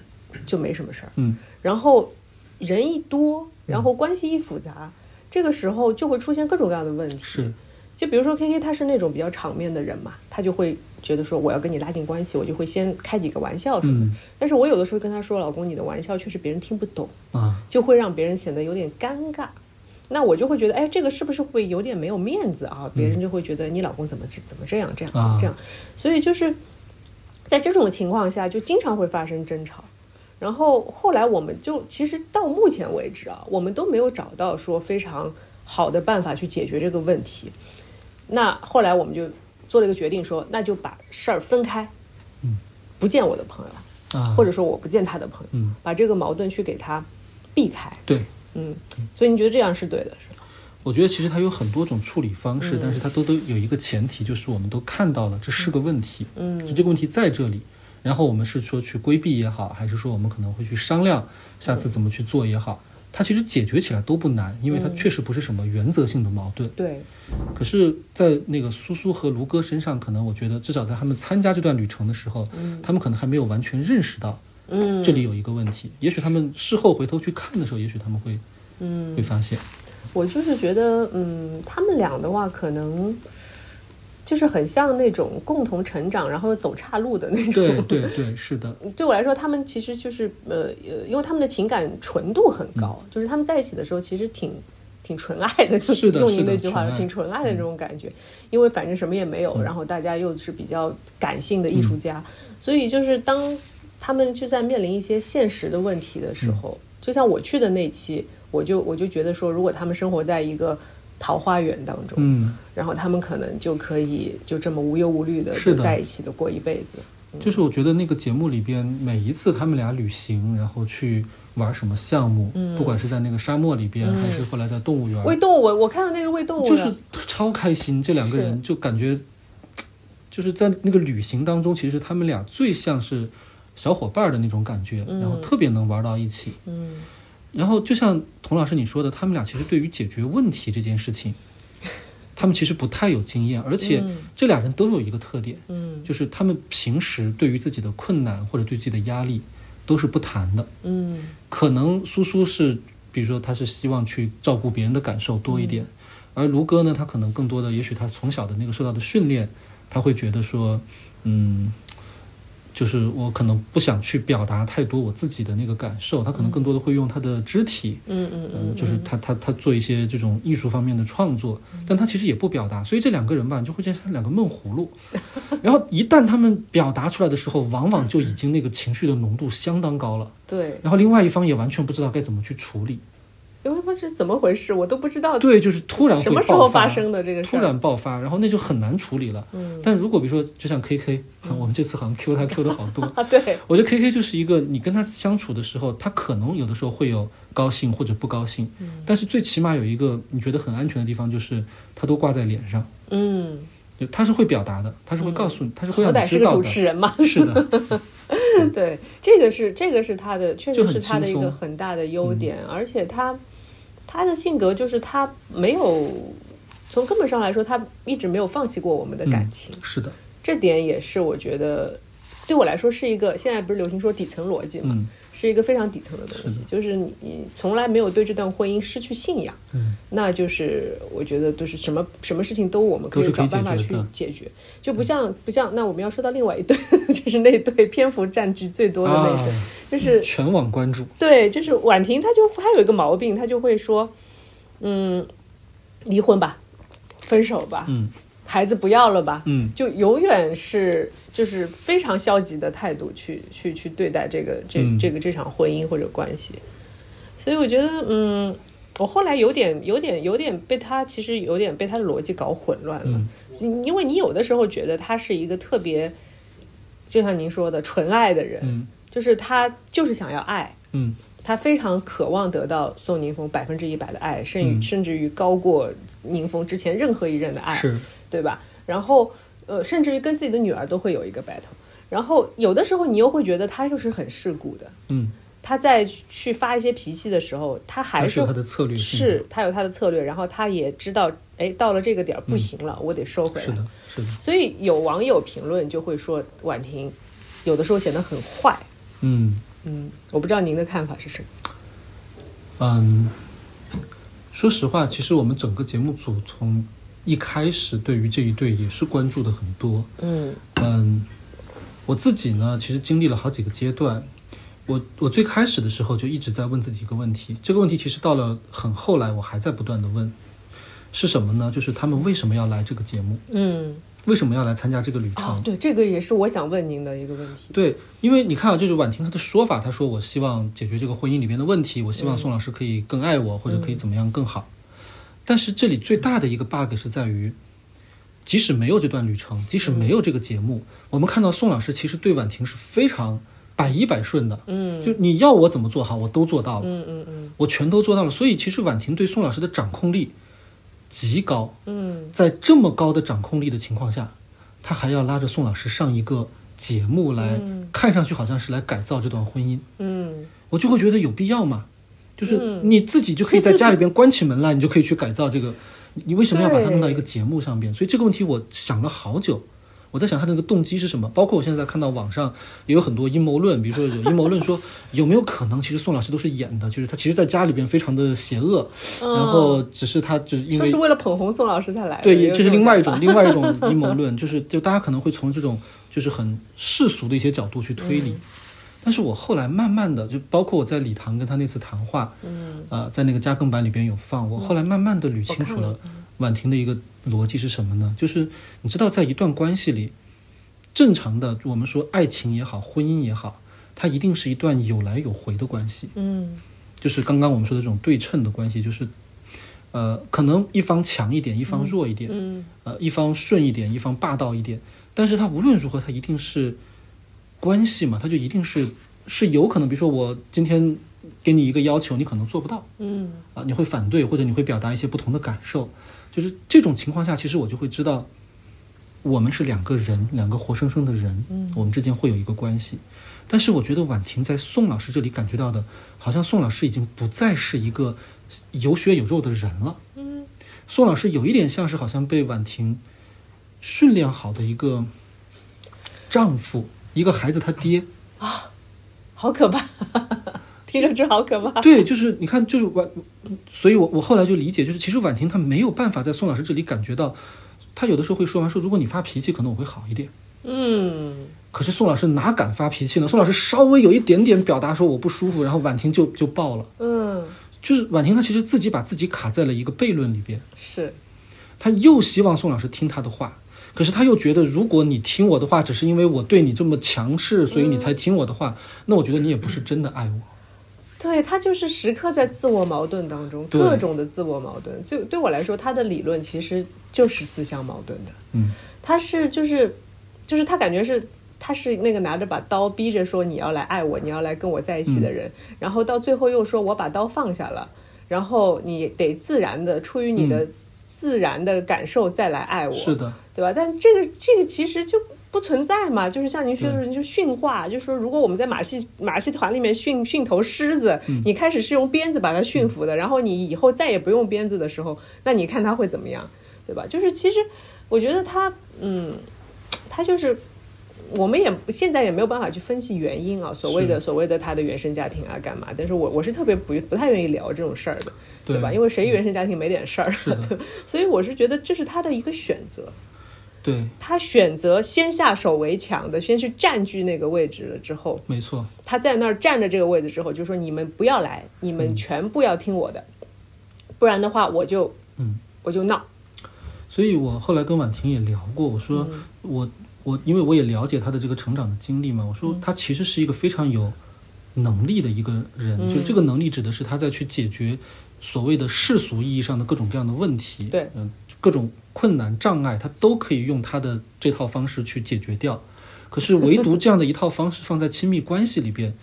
就没什么事儿。嗯然后人一多，然后关系一复杂，这个时候就会出现各种各样的问题。是，就比如说 K K，他是那种比较场面的人嘛，他就会觉得说我要跟你拉近关系，我就会先开几个玩笑什么的。嗯但是我有的时候跟他说，老公，你的玩笑确实别人听不懂，啊，就会让别人显得有点尴尬。那我就会觉得，哎，这个是不是会有点没有面子啊？别人就会觉得你老公怎么怎么这样这样啊这样，所以就是在这种情况下，就经常会发生争吵。然后后来我们就其实到目前为止啊，我们都没有找到说非常好的办法去解决这个问题。那后来我们就做了一个决定说，那就把事儿分开，嗯，不见我的朋友，啊，或者说我不见他的朋友，嗯，把这个矛盾去给他避开。对，嗯，所以你觉得这样是对的，是吧？我觉得其实它有很多种处理方式，嗯但是它都都有一个前提，就是我们都看到了这是个问题，嗯就这个问题在这里，然后我们是说去规避也好，还是说我们可能会去商量下次怎么去做也好，它其实解决起来都不难，因为它确实不是什么原则性的矛盾。对，可是，在那个苏苏和卢哥身上，可能我觉得至少在他们参加这段旅程的时候，他们可能还没有完全认识到嗯，这里有一个问题。也许他们事后回头去看的时候，也许他们会嗯。会发现，我就是觉得，嗯，他们俩的话，可能就是很像那种共同成长，然后走岔路的那种。对对对，是的，对我来说，他们其实就是呃呃，因为他们的情感纯度很高，就是他们在一起的时候，其实挺挺纯爱的，就是用您那句话说，纯挺纯爱的那种感觉。因为反正什么也没有，然后大家又是比较感性的艺术家，所以就是当他们就在面临一些现实的问题的时候，就像我去的那期，我就我就觉得说，如果他们生活在一个桃花源当中，嗯，然后他们可能就可以就这么无忧无虑的。就在一起的过一辈子。就是我觉得那个节目里边每一次他们俩旅行，然后去玩什么项目，不管是在那个沙漠里边，还是后来在动物园，喂动物，我我看到那个喂动物就是超开心。这两个人就感觉就是在那个旅行当中，其实他们俩最像是小伙伴的那种感觉，然后特别能玩到一起。嗯然后就像童老师你说的，他们俩其实对于解决问题这件事情，他们其实不太有经验，而且嗯。这俩人都有一个特点，嗯。就是他们平时对于自己的困难或者对自己的压力都是不谈的。嗯。可能苏苏是，比如说他是希望去照顾别人的感受多一点，而卢哥呢，他可能更多的，也许他从小的那个受到的训练，他会觉得说，嗯，就是我可能不想去表达太多我自己的那个感受，他可能更多的会用他的肢体，嗯嗯嗯，就是他他他做一些这种艺术方面的创作，但他其实也不表达，所以这两个人吧，你就会觉得像两个闷葫芦。然后一旦他们表达出来的时候，往往就已经那个情绪的浓度相当高了。对，然后另外一方也完全不知道该怎么去处理，因为不是怎么回事，我都不知道对，就是突然什么时候发发生的这个事突。然爆发，然后那就很难处理了。嗯但如果比如说，就像 K K，、我们这次好像 Q 他 Q 的好多，啊，对，我觉得 K K 就是一个你跟他相处的时候，他可能有的时候会有高兴或者不高兴，嗯但是最起码有一个你觉得很安全的地方，就是他都挂在脸上，嗯，就他是会表达的，他是会告诉你，他是会好让歹是个主。持人嘛。是的，对，这个是这个是他的，确实是他的一个很大的优点，而且他他的性格就是他没有从根本上来说，他一直没有放弃过我们的感情，是的，这点也是我觉得对我来说是一个现在不是流行说底层逻辑嘛，嗯是一个非常底层的东西，是就是你你从来没有对这段婚姻失去信仰，嗯，那就是我觉得就是什么什么事情都我们可以找办法去解决。就不像不像那我们要说到另外一对，就是那对篇幅占据最多的那对，啊 就是全网关注，对，就是婉婷，她就她有一个毛病，她就会说，嗯，离婚吧，分手吧，嗯孩子不要了吧，嗯。就永远是就是非常消极的态度去去去对待这个这嗯。这个这场婚姻或者关系，所以我觉得，嗯，我后来有点有点有点被他其实有点被他的逻辑搞混乱了，嗯。因为你有的时候觉得他是一个特别，就像您说的纯爱的人，嗯。就是他就是想要爱，嗯。他非常渴望得到宋宁峰百分之一百的爱，甚于、嗯。甚至于高过宁峰之前任何一任的爱，是，对吧？然后呃，甚至于跟自己的女儿都会有一个 battle。然后有的时候你又会觉得他又是很世故的，嗯，他在去发一些脾气的时候，他还是他的策略是他有他的策略，然后他也知道，哎，到了这个点儿不行了，我得收回来。是的，是的，所以有网友评论就会说婉婷有的时候显得很坏。嗯。嗯，我不知道您的看法是什么。嗯，说实话，其实我们整个节目组从一开始对于这一对也是关注的很多。嗯嗯，我自己呢，其实经历了好几个阶段。我我最开始的时候就一直在问自己一个问题，这个问题其实到了很后来，我还在不断的问，是什么呢？就是他们为什么要来这个节目？嗯，为什么要来参加这个旅程？哦，对，这个也是我想问您的一个问题。对，因为你看啊，就是婉婷她的说法，她说我希望解决这个婚姻里面的问题，我希望宋老师可以更爱我，或者可以怎么样更好。但是这里最大的一个 bug 是在于，即使没有这段旅程，即使没有这个节目，我们看到宋老师其实对婉婷是非常百依百顺的，嗯。就你要我怎么做好，我都做到了，嗯嗯嗯。我全都做到了。所以其实婉婷对宋老师的掌控力极高，嗯。在这么高的掌控力的情况下，他还要拉着宋老师上一个节目来，看上去好像是来改造这段婚姻，嗯。我就会觉得有必要吗？就是你自己就可以在家里边关起门来，你就可以去改造这个，你你为什么要把它弄到一个节目上边？所以这个问题我想了好久。我在想他那个动机是什么，包括我现在看到网上也有很多阴谋论，比如说有阴谋论说 有没有可能其实宋老师都是演的，就是他其实在家里边非常的邪恶，然后只是他就是因为说是为了捧红宋老师才来的。对，这是另外一种另外一种阴谋论，就是就大家可能会从这种就是很世俗的一些角度去推理。但是我后来慢慢的，就包括我在礼堂跟他那次谈话，嗯呃，在那个加更版里边有放，我后来慢慢的捋清楚了婉婷的一个逻辑是什么呢？就是你知道，在一段关系里，正常的我们说爱情也好，婚姻也好，它一定是一段有来有回的关系。嗯就是刚刚我们说的这种对称的关系，就是，呃，可能一方强一点，一方弱一点，嗯呃，一方顺一点，一方霸道一点，但是他无论如何，他一定是关系嘛，它就一定是是有可能，比如说我今天给你一个要求，你可能做不到，嗯。啊，你会反对，或者你会表达一些不同的感受，就是这种情况下，其实我就会知道，我们是两个人，两个活生生的人，嗯。我们之间会有一个关系。但是我觉得婉婷在宋老师这里感觉到的，好像宋老师已经不再是一个有血有肉的人了。嗯，宋老师有一点像是好像被婉婷训练好的一个丈夫，一个孩子他爹啊。好可怕，听着就好可怕。对，就是你看，就是婉，所以我我后来就理解，就是其实婉婷她没有办法在宋老师这里感觉到，她有的时候会说完说，如果你发脾气，可能我会好一点。嗯，可是宋老师哪敢发脾气呢？宋老师稍微有一点点表达说我不舒服，然后婉婷就就爆了。嗯，就是婉婷她其实自己把自己卡在了一个悖论里边，是，她又希望宋老师听她的话，可是他又觉得如果你听我的话，只是因为我对你这么强势，所以你才听我的话，那我觉得你也不是真的爱我。对他就是时刻在自我矛盾当中，各种的自我矛盾。就对我来说，他的理论其实就是自相矛盾的。嗯，他是就是就是他感觉是他是那个拿着把刀逼着说你要来爱我，你要来跟我在一起的人，然后到最后又说我把刀放下了，然后你得自然的出于你的自然的感受再来爱我，是的，对吧？但这个这个其实就不存在嘛，就是像您说的，就驯化，就是说，如果我们在马戏马戏团里面训训头狮子，嗯你开始是用鞭子把它驯服的，然后你以后再也不用鞭子的时候，那你看它会怎么样，对吧？就是其实我觉得它，嗯，它就是。我们也现在也没有办法去分析原因啊，所谓的所谓的他的原生家庭啊，干嘛？但是我我是特别不不太愿意聊这种事儿的，对。对吧？因为谁原生家庭没点事儿，对，所以我是觉得这是他的一个选择，对，他选择先下手为强的，先去占据那个位置了之后，没错，他在那儿占着这个位置之后，就说你们不要来，你们全部要听我的，不然的话我就嗯，我就闹。所以我后来跟婉婷也聊过，我说嗯我我因为我也了解他的这个成长的经历嘛，我说他其实是一个非常有能力的一个人，嗯就这个能力指的是他在去解决所谓的世俗意义上的各种各样的问题，对嗯、各种困难障碍，他都可以用他的这套方式去解决掉。可是唯独这样的一套方式放在亲密关系里边，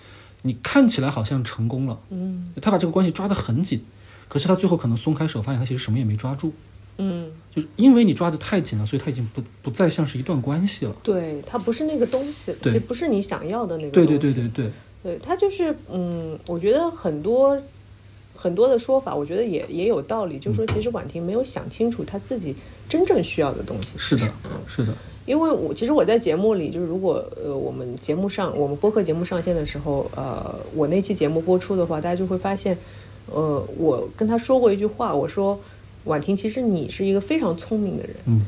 你看起来好像成功了，嗯他把这个关系抓得很紧，可是他最后可能松开手，发现他其实什么也没抓住。嗯，就是因为你抓得太紧了，所以它已经不不再像是一段关系了。对，它不是那个东西，对其实不是你想要的那个对东西。对对对对，对，它就是嗯，我觉得很多很多的说法，我觉得也也有道理，就是说其实婉婷没有想清楚她自己真正需要的东西是的，是的，因为我其实我在节目里，就是如果呃我们节目上我们播客节目上线的时候，呃，我那期节目播出的话，大家就会发现，呃，我跟他说过一句话，我说婉婷，其实你是一个非常聪明的人，嗯。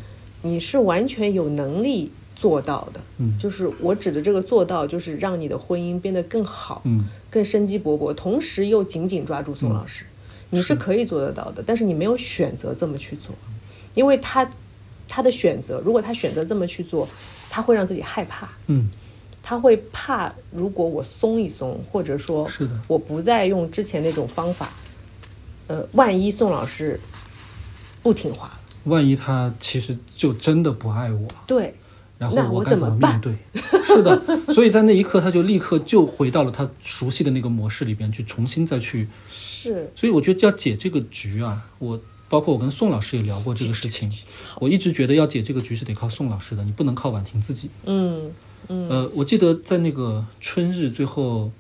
你是完全有能力做到的，嗯。就是我指的这个做到，就是让你的婚姻变得更好，嗯。更生机勃勃，同时又紧紧抓住宋老师，你是。可以做得到的，但是你没有选择这么去做，因为他他的选择，如果他选择这么去做，他会让自己害怕，嗯，他会怕如果我松一松，或者说是的。我不再用之前那种方法，呃，万一宋老师不听话，万一他其实就真的不爱我，对，然后我该怎怎么面对？是的，所以在那一刻，他就立刻就回到了他熟悉的那个模式里边去，重新再去。是，所以我觉得要解这个局啊，我包括我跟宋老师也聊过这个事情。我一直觉得要解这个局是得靠宋老师的，你不能靠婉婷自己。嗯嗯呃，我记得在那个春日最后，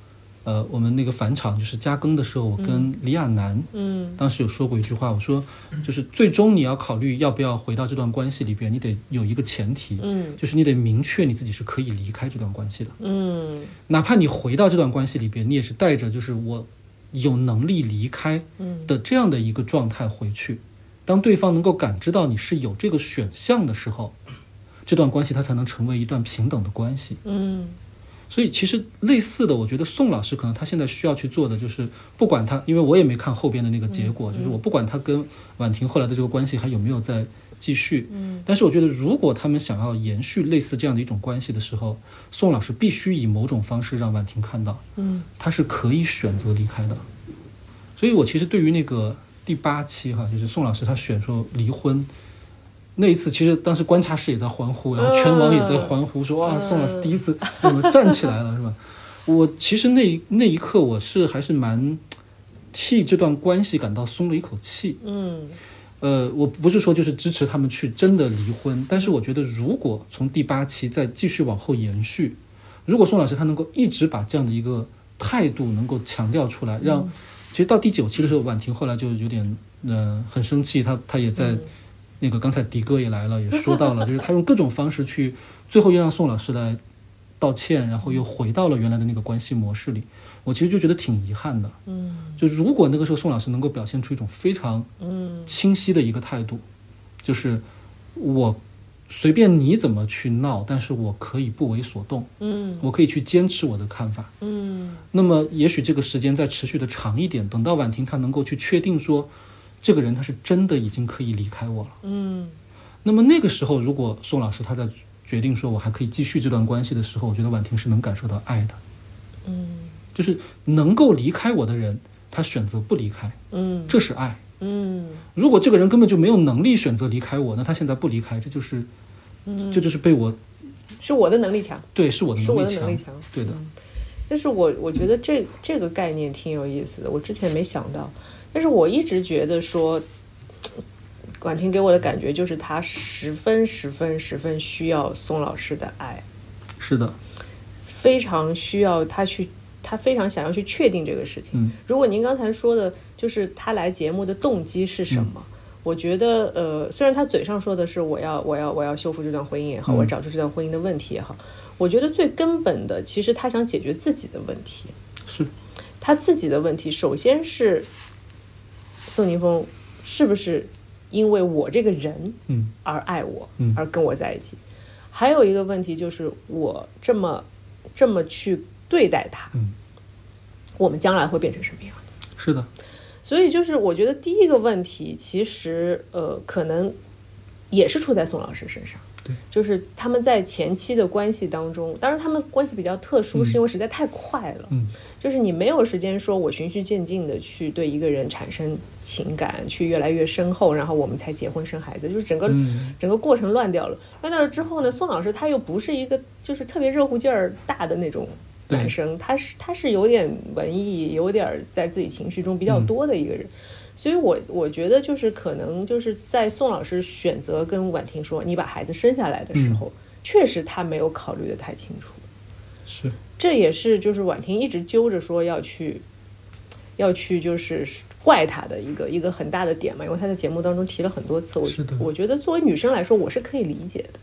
呃，我们那个返场就是加更的时候，我跟李亚男嗯。当时有说过一句话，我说就是最终你要考虑要不要回到这段关系里边，你得有一个前提，嗯。就是你得明确你自己是可以离开这段关系的，嗯。哪怕你回到这段关系里边，你也是带着就是我有能力离开嗯。的这样的一个状态回去。当对方能够感知到你是有这个选项的时候，这段关系它才能成为一段平等的关系。嗯所以其实类似的，我觉得宋老师可能他现在需要去做的就是，不管他，因为我也没看后边的那个结果，就是我不管他跟婉婷后来的这个关系还有没有在继续，嗯。但是我觉得如果他们想要延续类似这样的一种关系的时候，宋老师必须以某种方式让婉婷看到，嗯。他是可以选择离开的。所以我其实对于那个第八期哈，就是宋老师他选说离婚，那一次，其实当时观察室也在欢呼，然后全网也在欢呼，说哇，宋老师第一次怎么站起来了，是吧？我其实那一那一刻，我是还是蛮替这段关系感到松了一口气。嗯呃，我不是说就是支持他们去真的离婚，但是我觉得如果从第八期再继续往后延续，如果宋老师他能够一直把这样的一个态度能够强调出来，让其实到第九期的时候，婉婷后来就有点呃很生气，她她也在那个刚才迪哥也来了，也说到了，就是他用各种方式去，最后又让宋老师来道歉，然后又回到了原来的那个关系模式里。我其实就觉得挺遗憾的，嗯就如果那个时候宋老师能够表现出一种非常嗯清晰的一个态度，就是我随便你怎么去闹，但是我可以不为所动，嗯我可以去坚持我的看法。嗯那么也许这个时间再持续的长一点，等到婉婷她能够去确定说，这个人他是真的已经可以离开我了。嗯。那么那个时候，如果宋老师他在决定说我还可以继续这段关系的时候，我觉得婉婷是能感受到爱的，嗯。就是能够离开我的人，他选择不离开，嗯。这是爱。嗯。如果这个人根本就没有能力选择离开我，那他现在不离开，这就是，嗯，这就是被我是我的能力强，对是我的能力强，的能力强，对的，但是我我觉得这这个概念挺有意思的，我之前没想到，但是我一直觉得说，管婷给我的感觉就是她十分十分十分需要宋老师的爱，是的，非常需要他去，他非常想要去确定这个事情。嗯如果您刚才说的，就是他来节目的动机是什么？我觉得，呃，虽然他嘴上说的是我要我要我要修复这段婚姻也好，嗯我找出这段婚姻的问题也好，我觉得最根本的，其实他想解决自己的问题。是，他自己的问题，首先是宋宁峰是不是因为我这个人嗯而爱我，嗯而跟我在一起。还有一个问题就是，我这么这么去对待他，嗯，我们将来会变成什么样子？是的，所以就是我觉得第一个问题，其实呃，可能也是出在宋老师身上。对，就是他们在前期的关系当中，当然他们关系比较特殊，是因为实在太快了。嗯就是你没有时间说我循序渐进的去对一个人产生情感，去越来越深厚，然后我们才结婚生孩子，就是整个、嗯整个过程乱掉了。乱掉了之后呢，宋老师他又不是一个就是特别热乎劲儿大的那种男生，他是他是有点文艺，有点在自己情绪中比较多的一个人。所以我我觉得就是可能就是在宋老师选择跟婉婷说你把孩子生下来的时候，确实他没有考虑的太清楚。是，这也是就是婉婷一直揪着说要去，要去就是怪他的一个一个很大的点嘛，因为他在节目当中提了很多次。我我觉得作为女生来说，我是可以理解的，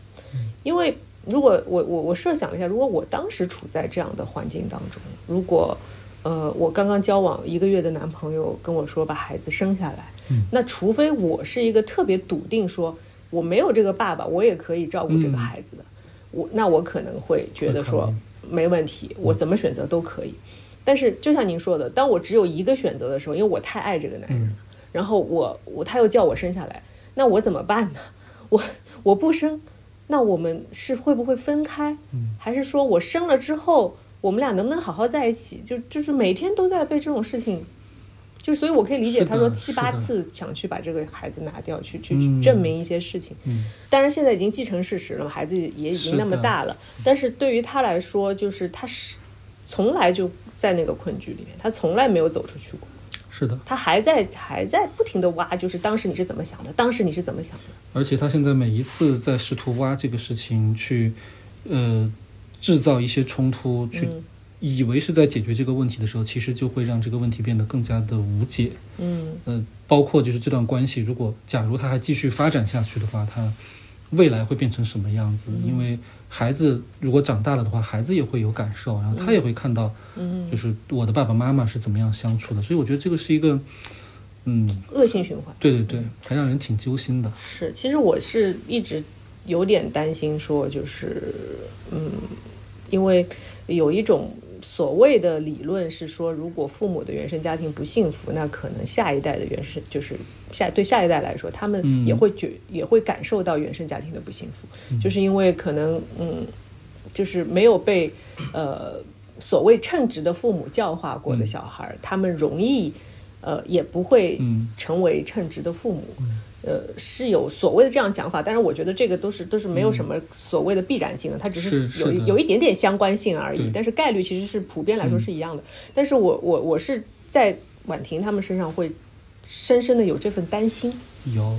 因为如果我我我设想了一下，如果我当时处在这样的环境当中，如果呃我刚刚交往一个月的男朋友跟我说把孩子生下来，嗯那除非我是一个特别笃定说我没有这个爸爸，我也可以照顾这个嗯孩子的，我那我可能会觉得说没问题，我怎么选择都可以。但是就像您说的，当我只有一个选择的时候，因为我太爱这个男人了，然后我我他又叫我生下来，那我怎么办呢？我我不生，那我们是会不会分开？还是说我生了之后，我们俩能不能好好在一起？就就是每天都在被这种事情，就所以我可以理解他说七八次想去把这个孩子拿掉，去去嗯去证明一些事情。嗯当然现在已经既成事实了，孩子也已经那么大了。但是对于他来说，就是他是从来就在那个困局里面，他从来没有走出去过，是的，他还在还在不停的挖，就是当时你是怎么想的，当时你是怎么想的？而且他现在每一次在试图挖这个事情去，呃，制造一些冲突，去嗯以为是在解决这个问题的时候，其实就会让这个问题变得更加的无解。嗯呃，包括就是这段关系，如果假如他还继续发展下去的话，他未来会变成什么样子？因为孩子如果长大了的话，孩子也会有感受，然后他也会看到，嗯，就是我的爸爸妈妈是怎么样相处的。所以我觉得这个是一个，嗯，恶性循环。对对对，还让人挺揪心的。是，其实我是一直有点担心，说就是，嗯，因为有一种所谓的理论是说，如果父母的原生家庭不幸福，那可能下一代的原生就是下对下一代来说，他们嗯。也会觉、也会感受到原生家庭的不幸福，就是因为可能嗯，就是没有被呃所谓称职的父母教化过的小孩儿，他们容易呃也不会嗯。成为称职的父母。呃，是有所谓的这样讲法，但是我觉得这个都是都是没有什么所谓的必然性的，它只是是有的。有一点点相关性而已，但是概率其实是普遍来说是一样的。但是我我我是在婉婷他们身上会深深的有这份担心。有，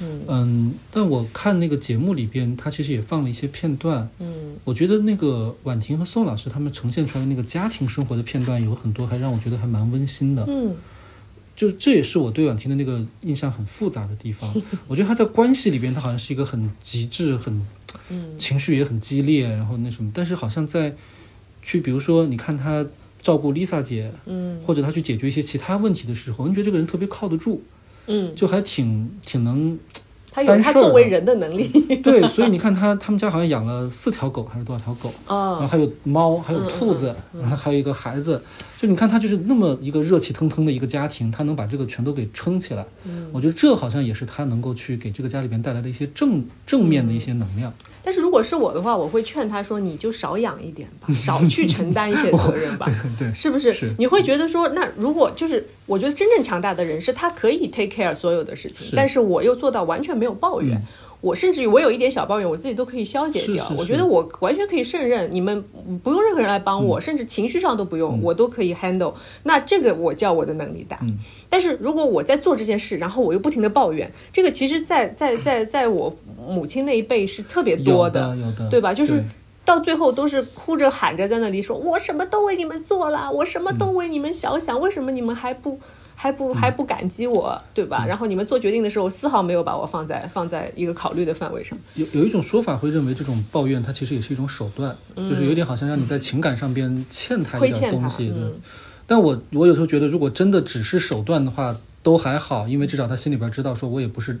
嗯但我看那个节目里边，他其实也放了一些片段，嗯。我觉得那个婉婷和宋老师他们呈现出来的那个家庭生活的片段，有很多还让我觉得还蛮温馨的。嗯就这也是我对婉婷的那个印象很复杂的地方。我觉得她在关系里边，她好像是一个很极致、很嗯情绪也很激烈，然后那什么，但是好像在去比如说，你看她照顾 Lisa 姐，嗯或者她去解决一些其他问题的时候，你觉得这个人特别靠得住，嗯，就还挺挺能他有他作为人的能力。对，所以你看他他们家好像养了四条狗还是多少条狗啊，然后哦，还有猫，还有兔子，然后还有一个孩子，就你看他就是那么一个热气腾腾的一个家庭，他能把这个全都给撑起来，嗯我觉得这好像也是他能够去给这个家里边带来的一些正正面的一些能量。但是如果是我的话，我会劝他说，你就少养一点吧，少去承担一些责任吧。对，是不是？是你会觉得说，那如果就是，我觉得真正强大的人是他可以 take care 所有的事情，是但是我又做到完全没有抱怨。嗯我甚至于我有一点小抱怨，我自己都可以消解掉。是是是我觉得我完全可以胜任，你们不用任何人来帮嗯我，甚至情绪上都不用，我都可以 handle。那这个我叫我的能力大。嗯但是如果我在做这件事，然后我又不停的抱怨，这个其实在，在在在我母亲那一辈是特别多有的有的对吧？就是到最后都是哭着喊着在那里说：“我什么都为你们做了，我什么嗯都为你们着想，为什么你们还不还不还不感激我，对吧？”然后你们做决定的时候，丝毫没有把我放在放在一个考虑的范围上。有有一种说法会认为这种抱怨它其实也是一种手段，就是有点好像让你在情感上边欠他一点东西。对嗯但我我有时候觉得，如果真的只是手段的话，都还好，因为至少他心里边知道，说我也不是，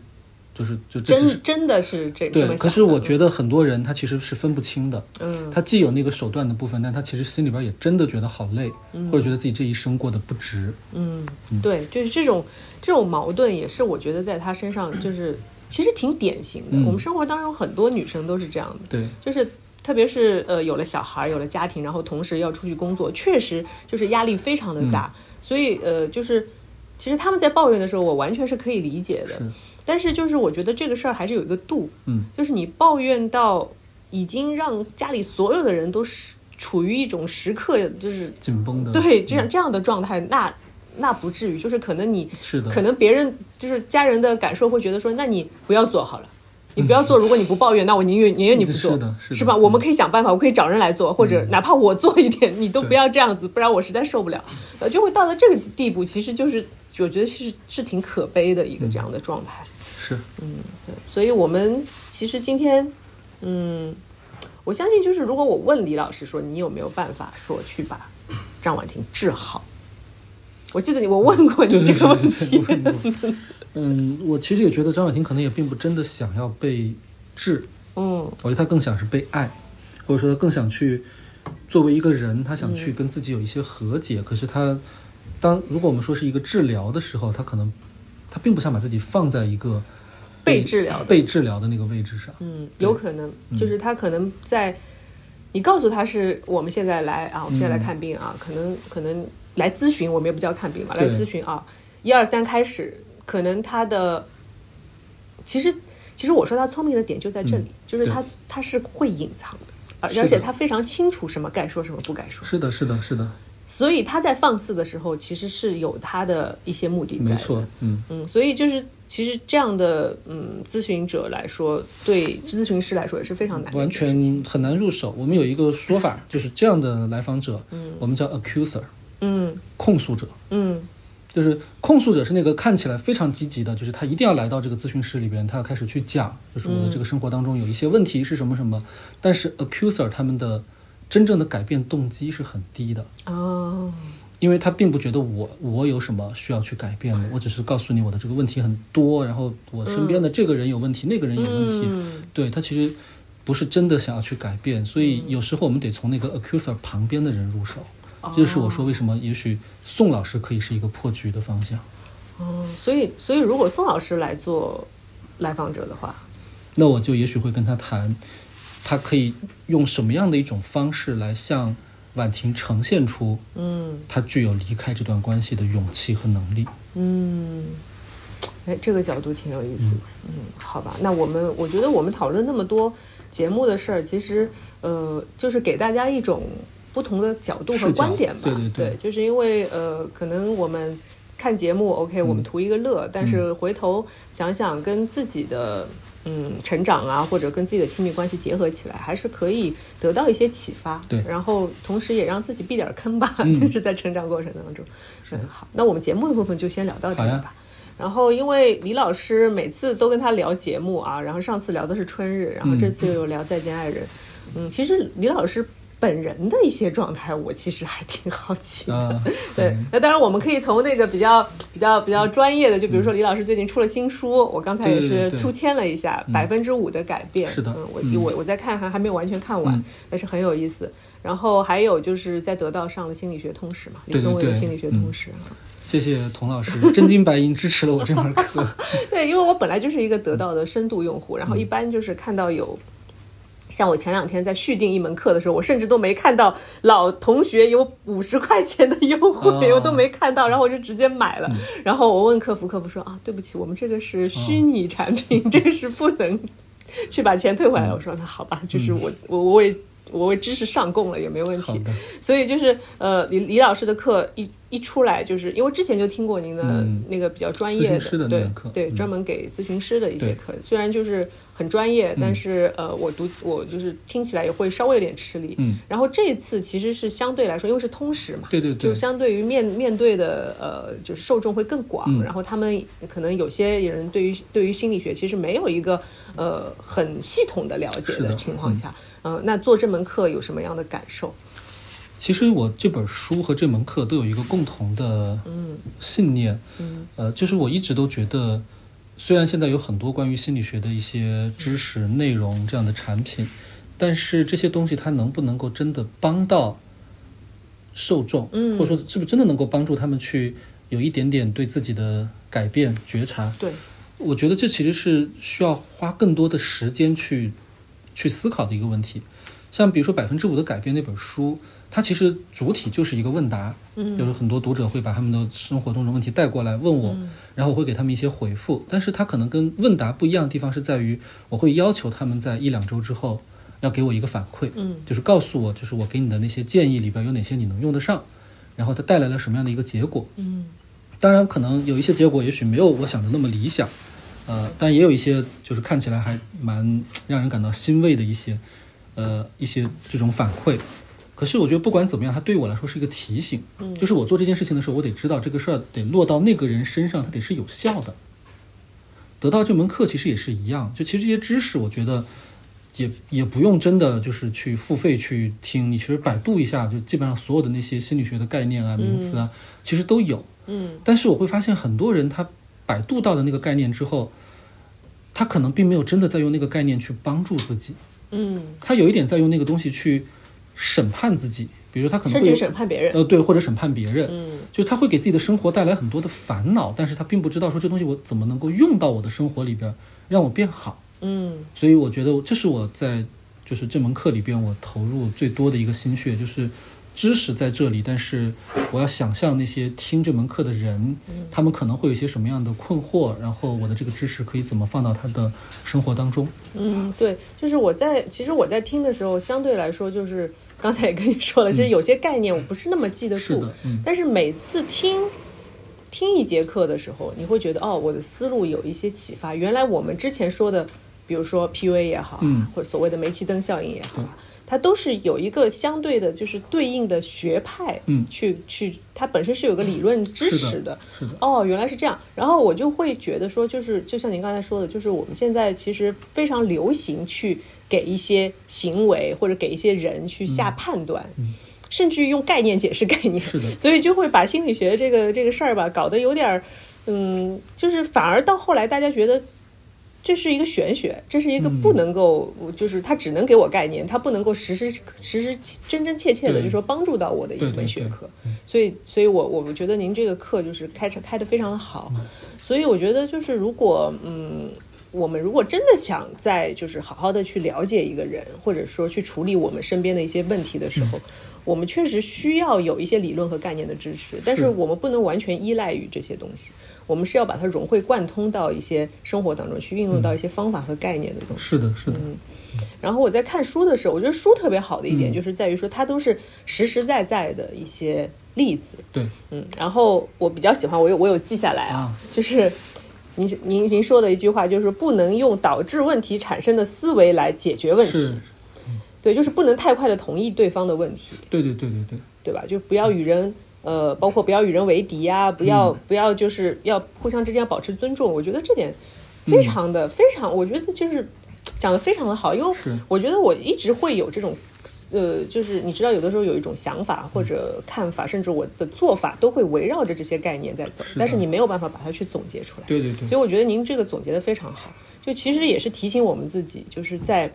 就是就真真的是这个对。可是我觉得很多人他其实是分不清的，嗯，他既有那个手段的部分，但他其实心里边也真的觉得好累，或者觉得自己这一生过得不值。嗯，对，就是这种这种矛盾，也是我觉得在他身上就是其实挺典型的。嗯我们生活当中很多女生都是这样的。对，就是特别是呃有了小孩儿，有了家庭，然后同时要出去工作，确实就是压力非常的大。嗯所以呃，就是其实他们在抱怨的时候，我完全是可以理解的。是但是就是我觉得这个事儿还是有一个度，嗯，就是你抱怨到已经让家里所有的人都是处于一种时刻就是紧绷的。对这样嗯这样的状态，那那不至于，就是可能你是的，可能别人就是家人的感受会觉得说，那你不要做好了。你不要做，如果你不抱怨，那我宁愿宁愿你不做，是的是的吧？嗯我们可以想办法，我可以找人来做，或者哪怕我做一点，你都不要这样子，不然我实在受不了。呃，就会到了这个地步，其实就是我觉得是是挺可悲的一个这样的状态。是。嗯对，所以我们其实今天，嗯，我相信就是如果我问李老师说你有没有办法说去把张婉婷治好，我记得你我问过你这个问题，嗯，我其实也觉得张婉婷可能也并不真的想要被治，嗯。我觉得她更想是被爱，或者说她更想去作为一个人，她想嗯。去跟自己有一些和解。可是她当如果我们说是一个治疗的时候，她可能她并不想把自己放在一个被治疗的。被治疗的那个位置上。嗯，有可能就是他可能在你告诉他是我们现在来啊，我们现在来看病啊，可能可能来咨询，我们也不叫看病嘛，来咨询啊，一二三开始，可能他的其实其实我说他聪明的点就在这里，嗯就是他他是会隐藏的，而而且他非常清楚什么该说什么不该说，是的，是的，是的，所以他在放肆的时候其实是有他的一些目的在的，没错，嗯。嗯，所以就是其实这样的嗯咨询者来说，对咨询师来说也是非常难完全很难入手。我们有一个说法，就是这样的来访者，我们叫 accuser，嗯控诉者。嗯就是控诉者是那个看起来非常积极的，就是他一定要来到这个咨询室里边，他要开始去讲，就是我的这个生活当中有一些问题是什么什么。但是 accuser 他们的真正的改变动机是很低的，哦。因为他并不觉得我我有什么需要去改变的，我只是告诉你我的这个问题很多，然后我身边的这个人有问题，那个人有问题，嗯。对他其实不是真的想要去改变，所以有时候我们得从那个 accuser 旁边的人入手。这就是我说为什么也许宋老师可以是一个破局的方向。哦，所以所以如果宋老师来做来访者的话，那我就也许会跟他谈，他可以用什么样的一种方式来向婉婷呈现出，嗯他具有离开这段关系的勇气和能力。嗯，哎，这个角度挺有意思的。嗯，好吧，那我们我觉得我们讨论那么多节目的事儿，其实呃，就是给大家一种不同的角度和观点吧。对对对就是因为呃，可能我们看节目，OK，我们图一个乐，但是回头想想跟自己的。嗯，成长啊，或者跟自己的亲密关系结合起来，还是可以得到一些启发。对然后同时也让自己避点坑吧，嗯就是在成长过程当中。嗯，好，那我们节目的部分就先聊到这里吧。然后，因为李老师每次都跟他聊节目啊，然后上次聊的是春日，然后这次又聊再见爱人。嗯，其实李老师本人的一些状态，我其实还挺好奇的。啊，对，那当然我们可以从那个比较比较比较专业的，就比如说李老师最近出了新书，我刚才也是突签了一下百分之五的改变。是的嗯，我嗯我我在看还还没有完全看完嗯，但是很有意思。然后还有就是在得到上了心理学通识嘛，李松蔚的心理学嗯通识。啊谢谢童老师真金白银支持了我这门课。对，因为我本来就是一个得到的深度用户，然后一般就是看到有。像我前两天在续订一门课的时候，我甚至都没看到老同学有五十块钱的优惠，哦 我都没看到，然后我就直接买了。然后我问客服，客服说啊，对不起，我们这个是虚拟产品，这个是不能去把钱退回来。我说那好吧，就是我我我为我为知识上供了也没问题。所以就是呃，李李老师的课一一出来，就是因为之前就听过您的嗯。那个比较专业的对对，嗯。专门给咨询师的一些对。课，虽然就是很专业，但是呃，我读我就是听起来也会稍微有点吃力。嗯，然后这次其实是相对来说，因为是通识嘛，对对对。就相对于面面对的呃，就是受众会更广，嗯。然后他们可能有些人对于对于心理学其实没有一个呃很系统的了解的情况下，嗯、那做这门课有什么样的感受？其实我这本书和这门课都有一个共同的信念，嗯呃，就是我一直都觉得，虽然现在有很多关于心理学的一些知识内容这样的产品，但是这些东西它能不能够真的帮到受众，嗯或者说是不是真的能够帮助他们去有一点点对自己的改变觉察？对，我觉得这其实是需要花更多的时间去去思考的一个问题。像比如说《百分之五的改变》那本书，它其实主体就是一个问答，嗯就是很多读者会把他们的生活中的问题带过来问我，嗯然后我会给他们一些回复。但是它可能跟问答不一样的地方是在于，我会要求他们在一两周之后要给我一个反馈，嗯就是告诉我，就是我给你的那些建议里边有哪些你能用得上，然后它带来了什么样的一个结果。嗯当然，可能有一些结果也许没有我想的那么理想，呃，但也有一些就是看起来还蛮让人感到欣慰的一些，呃，一些这种反馈。可是我觉得不管怎么样，它对我来说是一个提醒，嗯。就是我做这件事情的时候，我得知道这个事儿得落到那个人身上，它得是有效的。得到这门课其实也是一样，就其实这些知识，我觉得也也不用真的就是去付费去听，你其实百度一下，就基本上所有的那些心理学的概念啊、名词啊，其实都有。嗯。但是我会发现很多人他百度到的那个概念之后，他可能并没有真的在用那个概念去帮助自己，嗯，他有一点在用那个东西去审判自己，比如他可能甚至审判别人。呃对，或者审判别人，嗯就是他会给自己的生活带来很多的烦恼，但是他并不知道说这东西我怎么能够用到我的生活里边，让我变好。嗯所以我觉得这是我在就是这门课里边我投入最多的一个心血，就是知识在这里，但是我要想象那些听这门课的人，他们可能会有一些什么样的困惑，然后我的这个知识可以怎么放到他的生活当中。嗯，对，就是我在其实我在听的时候，相对来说就是刚才也跟你说了，其实有些概念我不是那么记得住，但是每次听听一节课的时候，你会觉得哦，我的思路有一些启发。原来我们之前说的，比如说 PUA 也好或者所谓的煤气灯效应也好它都是有一个相对的，就是对应的学派，嗯。去去，它本身是有个理论支持是的是的。哦，原来是这样。然后我就会觉得说，就是就像您刚才说的，就是我们现在其实非常流行去给一些行为或者给一些人去下判断。甚至于用概念解释概念，嗯是的。所以就会把心理学这个这个事儿吧搞得有点儿，嗯，就是反而到后来大家觉得这是一个玄学，这是一个嗯不能够，就是它只能给我概念，它不能够实实实实真真切切的，对就说帮助到我的一门学科。所以，所以我我觉得您这个课就是开场开的非常的好，嗯所以我觉得就是如果嗯。我们如果真的想在就是好好的去了解一个人，或者说去处理我们身边的一些问题的时候，我们确实需要有一些理论和概念的支持，但是是我们不能完全依赖于这些东西。我们是要把它融会贯通到一些生活当中去，运用到一些方法和概念的东西。是的，是的，嗯。然后我在看书的时候，我觉得书特别好的一嗯。点就是在于说它都是实实在在的一些例子。对，嗯，然后我比较喜欢，我有我有记下来啊，啊。就是您您您说的一句话，就是不能用导致问题产生的思维来解决问题。是，，对，就是不能太快的同意对方的问题，对对对对对，对吧？就不要与人。呃，包括不要与人为敌呀、不要、嗯。不要就是要互相之间要保持尊重，我觉得这点非常的、非常，我觉得就是讲的非常的好，因为我觉得我一直会有这种，呃，就是你知道，有的时候有一种想法或者看法，甚至我的做法都会围绕着这些概念在走，但是你没有办法把它去总结出来。对对对。所以我觉得您这个总结的非常好，就其实也是提醒我们自己，就是在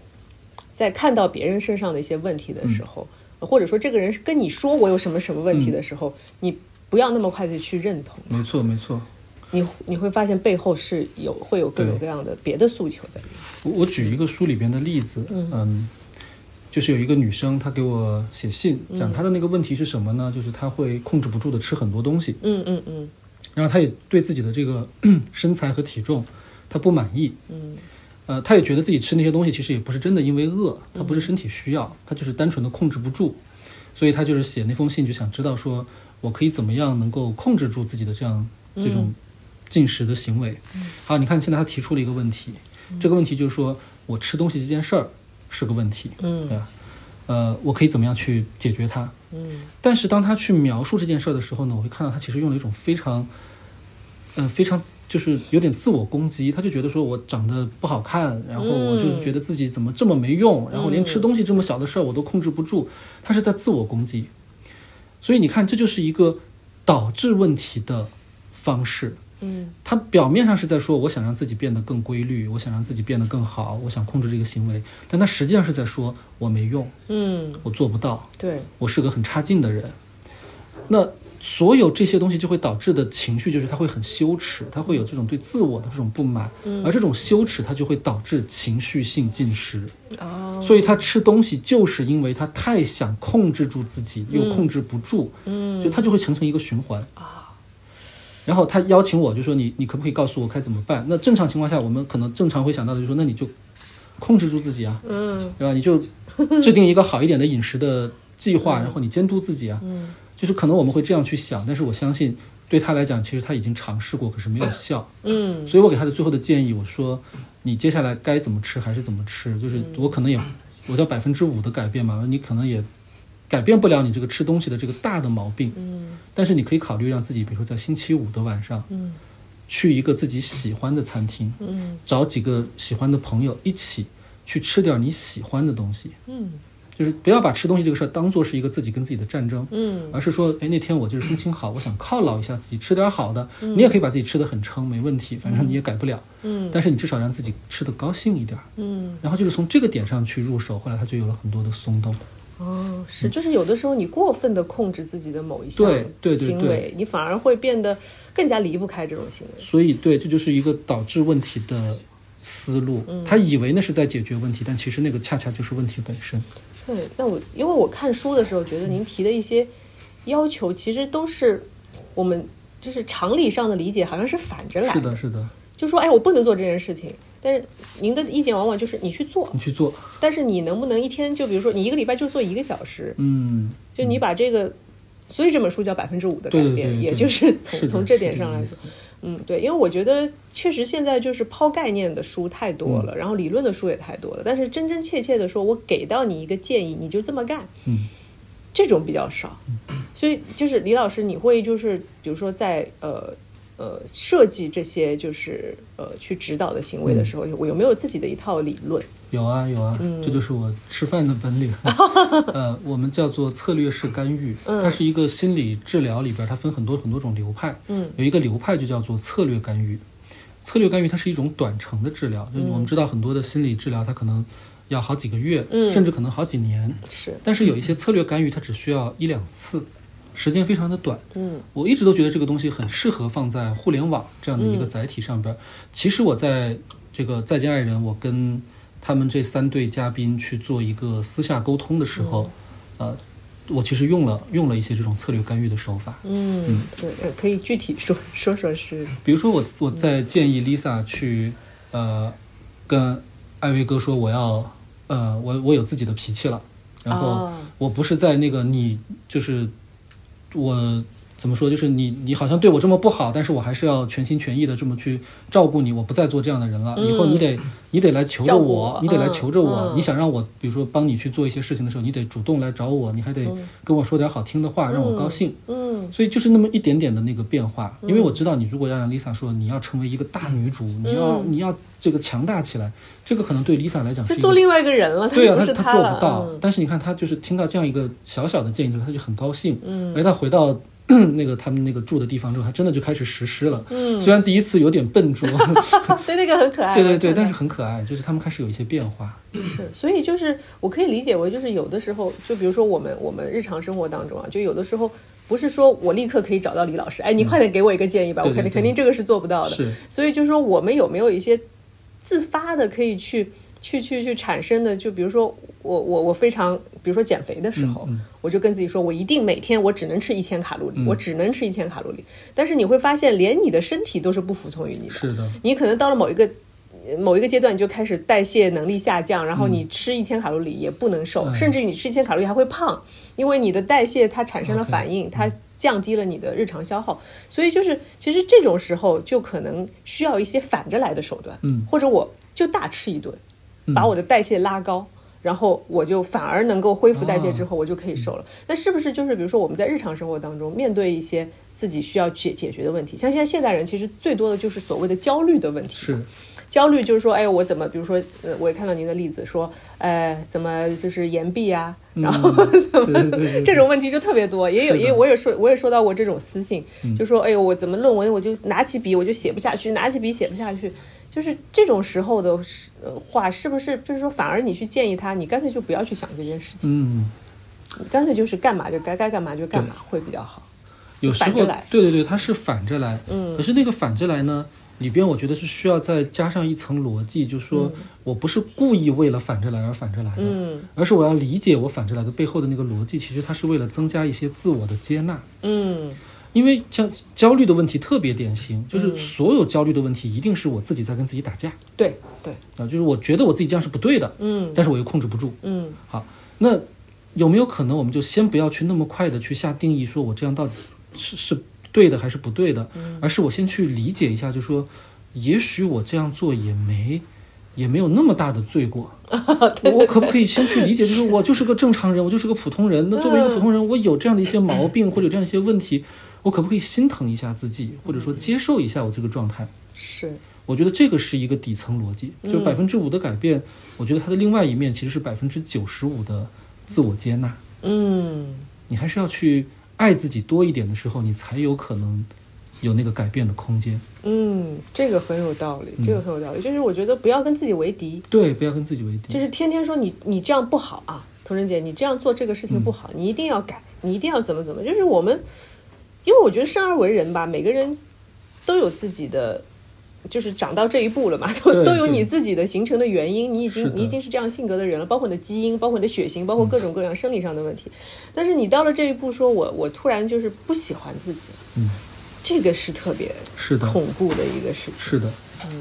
在看到别人身上的一些问题的时候，或者说这个人跟你说我有什么什么问题的时候，你不要那么快的去认同，没错没错。你你会发现背后是有会有各种各样的别的诉求在里面。我我举一个书里边的例子，嗯，就是有一个女生，她给我写信，讲她的那个问题是什么呢？就是她会控制不住的吃很多东西，嗯嗯嗯。然后她也对自己的这个 身材和体重，她不满意，嗯呃，他也觉得自己吃那些东西其实也不是真的因为饿，他不是身体需要，他就是单纯的控制不住，所以他就是写那封信就想知道说我可以怎么样能够控制住自己的这样这种进食的行为。好，你看现在他提出了一个问题，这个问题就是说我吃东西这件事儿是个问题，嗯对吧？呃，我可以怎么样去解决它？嗯但是当他去描述这件事儿的时候呢，我会看到他其实用了一种非常，呃，非常就是有点自我攻击。他就觉得说我长得不好看，然后我就觉得自己怎么这么没用，然后连吃东西这么小的事儿我都控制不住，他是在自我攻击。所以你看，这就是一个导致问题的方式。嗯他表面上是在说我想让自己变得更规律，我想让自己变得更好，我想控制这个行为，但他实际上是在说我没用，嗯，我做不到。对，我是个很差劲的人。那所有这些东西就会导致的情绪，就是他会很羞耻，他会有这种对自我的这种不满，而这种羞耻，他就会导致情绪性进食。哦，所以他吃东西，就是因为他太想控制住自己，又控制不住，嗯就他就会形成一个循环然后他邀请我，就说你你可不可以告诉我该怎么办？那正常情况下，我们可能正常会想到的就是说，那你就控制住自己啊，嗯对吧？你就制定一个好一点的饮食的计划，然后你监督自己啊。嗯就是可能我们会这样去想，但是我相信对他来讲，其实他已经尝试过，可是没有效。嗯。所以我给他的最后的建议，我说你接下来该怎么吃还是怎么吃，就是嗯。我可能也我叫百分之五的改变嘛，你可能也改变不了你这个吃东西的这个大的毛病，嗯。但是你可以考虑让自己，比如说在星期五的晚上嗯。去一个自己喜欢的餐厅，嗯。找几个喜欢的朋友一起去吃点你喜欢的东西，嗯就是不要把吃东西这个事儿当做是一个自己跟自己的战争，嗯而是说，哎，那天我就是心情好，我想犒劳一下自己，吃点好的。你也可以把自己吃得很撑，没问题，反正你也改不了。嗯但是你至少让自己吃得高兴一点儿。嗯，然后就是从这个点上去入手，后来他就有了很多的松动。哦，是，就是有的时候你过分的控制自己的某一些对对对对行为，你反而会变得更加离不开这种行为。所以，对，这就是一个导致问题的思路。他以为那是在解决问题，但其实那个恰恰就是问题本身。对，那我因为我看书的时候觉得您提的一些要求，其实都是我们就是常理上的理解，好像是反着来是的，是的，就说哎，我不能做这件事情。但是您的意见往往就是你去做，你去做。但是你能不能一天就比如说你一个礼拜就做一个小时，嗯，就你把这个，所以这本书叫百分之五的改变，对对对对也就是从是从这点上来说嗯，对，因为我觉得确实现在就是抛概念的书太多了，然后理论的书也太多了，但是真真切切的说，我给到你一个建议，你就这么干，嗯，这种比较少。所以就是李老师，你会就是比如说在呃呃设计这些就是呃去指导的行为的时候，我有没有自己的一套理论？有啊有啊，嗯这就是我吃饭的本领。呃，我们叫做策略式干预，嗯它是一个心理治疗里边，它分很多很多种流派。嗯有一个流派就叫做策略干预。策略干预它是一种短程的治疗，就是我们知道很多的心理治疗，它可能要好几个月，嗯甚至可能好几年。是，但是有一些策略干预，它只需要一两次，时间非常的短。嗯我一直都觉得这个东西很适合放在互联网这样的一个嗯载体上边儿。其实我在这个再见爱人，我跟他们这三对嘉宾去做一个私下沟通的时候，嗯呃，我其实用了用了一些这种策略干预的手法。嗯，对，呃可以具体说 说说是，比如说我我在建议 Lisa 去呃跟艾薇哥说我要呃我我有自己的脾气了，然后哦我不是在那个你就是我怎么说就是你你好像对我这么不好，但是我还是要全心全意的这么去照顾你，我不再做这样的人了。嗯以后你得你得来求着我我，你得来嗯求着我，嗯你想让我比如说帮你去做一些事情的时候，你得主动来找我，你还得跟我说点好听的话，让我高兴。嗯所以就是那么一点点的那个变化，因为我知道你如果要让 Lisa 说你要成为一个大女主，你要你要这个强大起来，这个可能对 Lisa 来讲是做另外一个人了，对啊，不是他做不到。嗯但是你看他就是听到这样一个小小的建议之后，他就很高兴。嗯，而他回到 那个他们那个住的地方之后，他真的就开始实施了。嗯，虽然第一次有点笨拙，对那个很可爱，对对对，但是很可爱，就是他们开始有一些变化。是，所以就是我可以理解为，就是有的时候，就比如说我们我们日常生活当中啊，就有的时候不是说我立刻可以找到李老师，哎，你快点给我一个建议吧，我肯定对对对肯定这个是做不到的。是，所以就是说，我们有没有一些自发的可以去去去去产生的？就比如说我我我非常，比如说减肥的时候，嗯嗯我就跟自己说，我一定每天我只能吃一千卡路里，我只能吃一千卡路里。但是你会发现，连你的身体都是不服从于你的。是的，你可能到了某一个呃某一个阶段，你就开始代谢能力下降，然后你吃一千卡路里也不能瘦，嗯甚至你吃一千卡路里还会胖，因为你的代谢它产生了反应，它降低了你的日常消耗。所以就是，其实这种时候就可能需要一些反着来的手段，嗯或者我就大吃一顿，把我的代谢拉高。然后我就反而能够恢复代谢之后，我就可以瘦了。那是不是就是比如说我们在日常生活当中面对一些自己需要解解决的问题，像现在现代人其实最多的就是所谓的焦虑的问题。是，焦虑就是说，哎，我怎么，比如说，呃，我也看到您的例子，说，呃，怎么就是岩壁啊，然后 怎么、这种问题就特别多，也有，也我也说，我也收到过这种私信，就说，哎呦，我怎么论文我就拿起笔我就写不下去，拿起笔写不下去，就是这种时候的呃话，是不是就是说，反而你去建议他，你干脆就不要去想这件事情，嗯，你干脆就是干嘛就该该干嘛就干嘛会比较好。有时候对对对，他是反着来。嗯可是那个反着来呢，里边我觉得是需要再加上一层逻辑，就是说我不是故意为了反着来而反着来的，嗯而是我要理解我反着来的背后的那个逻辑，其实它是为了增加一些自我的接纳。嗯因为像焦虑的问题特别典型，就是嗯所有焦虑的问题一定是我自己在跟自己打架。对对，啊，就是我觉得我自己这样是不对的，嗯。但是我又控制不住。嗯。好，那有没有可能我们就先不要去那么快的去下定义，说我这样到底是是对的还是不对的，而是我先去理解一下，就说也许我这样做也没。也没有那么大的罪过，我可不可以先去理解，就是我就是个正常人，我就是个普通人。那作为一个普通人，我有这样的一些毛病或者有这样的一些问题，我可不可以心疼一下自己，或者说接受一下我这个状态？是我觉得这个是一个底层逻辑，就嗯百分之五的改变，我觉得它的另外一面其实是百分之九十五的自我接纳。嗯。你还是要去爱自己多一点的时候，你才有可能有那个改变的空间。嗯，这个很有道理，这个很有道理。就是我觉得不要跟自己为敌，对，不要跟自己为敌。就是天天说你你这样不好啊，童真姐，你这样做这个事情不嗯好，你一定要改，你一定要怎么怎么。就是我们，因为我觉得生而为人吧，每个人都有自己的。就是长到这一步了嘛，都都有你自己的形成的原因，你已经你已经是这样性格的人了，包括你的基因，包括你的血型，包括各种各样生理上的问题。但是你到了这一步，说我我突然就是不喜欢自己了，嗯，这个是特别是的，恐怖的一个事情。是的，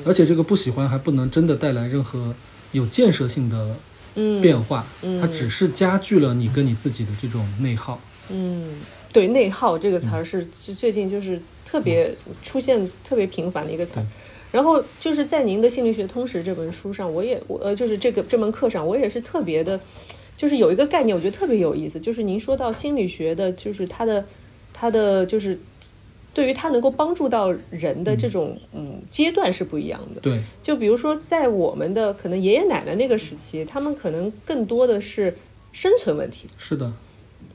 而且这个不喜欢还不能真的带来任何有建设性的嗯变化，嗯它只是加剧了你跟你自己的这种内耗。嗯，对，内耗这个词儿是是最近就是特别出现特别频繁的一个词儿。然后就是在您的《心理学通识》这本书上，我也我呃就是这个这门课上，我也是特别的，就是有一个概念，我觉得特别有意思，就是您说到心理学的，就是它的它的就是对于它能够帮助到人的这种嗯阶段是不一样的。对，就比如说，在我们的可能爷爷奶奶那个时期，他们可能更多的是生存问题，是的，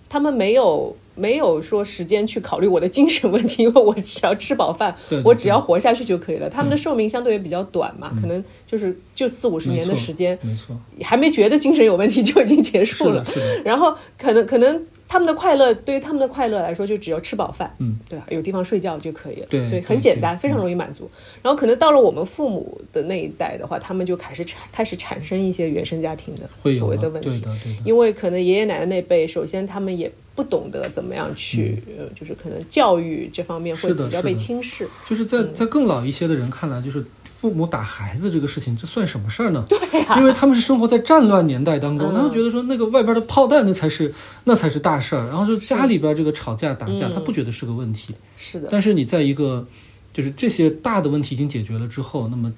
他们没有没有说时间去考虑我的精神问题，因为我只要吃饱饭，对对我只要活下去就可以了。他们的寿命相对也比较短嘛，可能就是就四五十年的时间，没错，还没觉得精神有问题就已经结束了。然后可能可能他们的快乐，对于他们的快乐来说，就只要吃饱饭，嗯，对吧？有地方睡觉就可以了，对所以很简单，非常容易满足。然后可能到了我们父母的那一代的话，他们就开始产开始产生一些原生家庭的会所谓的问题，对的对的。因为可能爷爷奶奶那辈，首先他们也不懂得怎么样去，呃，就是可能教育这方面会比较被轻视。就是在嗯。在更老一些的人看来，就是父母打孩子这个事情，这算什么事儿呢？对呀、因为他们是生活在战乱年代当中，嗯他们觉得说那个外边的炮弹那才是那才是大事儿，然后就家里边这个吵架打架，嗯他不觉得是个问题。是的，但是你在一个就是这些大的问题已经解决了之后，那么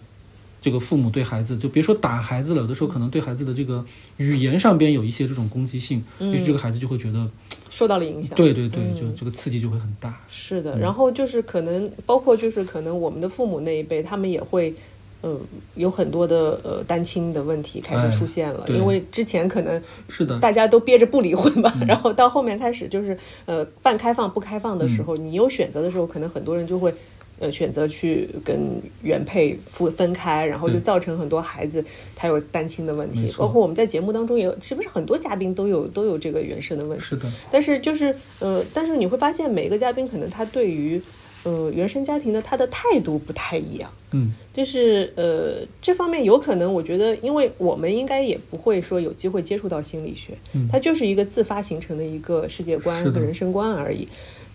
这个父母对孩子就别说打孩子了，有的时候可能对孩子的这个语言上边有一些这种攻击性，嗯于是这个孩子就会觉得，受到了影响。对对对，嗯就这个刺激就会很大。是的，然后就是可能包括就是可能我们的父母那一辈，他们也会。嗯，有很多的呃单亲的问题开始出现了，哎因为之前可能是的，大家都憋着不离婚吧，然后到后面开始就是呃半开放不开放的时候，你有选择的时候，可能很多人就会呃选择去跟原配分分开，然后就造成很多孩子他有单亲的问题，包括我们在节目当中也有，是不是很多嘉宾都有都有这个原生的问题？是的，但是就是呃，但是你会发现每个嘉宾可能他对于呃原生家庭的他的态度不太一样。嗯，就是呃，这方面有可能，我觉得，因为我们应该也不会说有机会接触到心理学，它就是一个自发形成的一个世界观和人生观而已。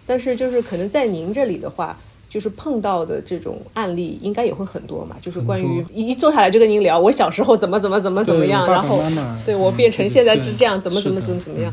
但是就是可能在您这里的话，就是碰到的这种案例应该也会很多嘛，就是关于一一坐下来就跟您聊，我小时候怎么怎么怎么怎么样，然后对我嗯变成现在是这样，怎么怎么怎么怎么样。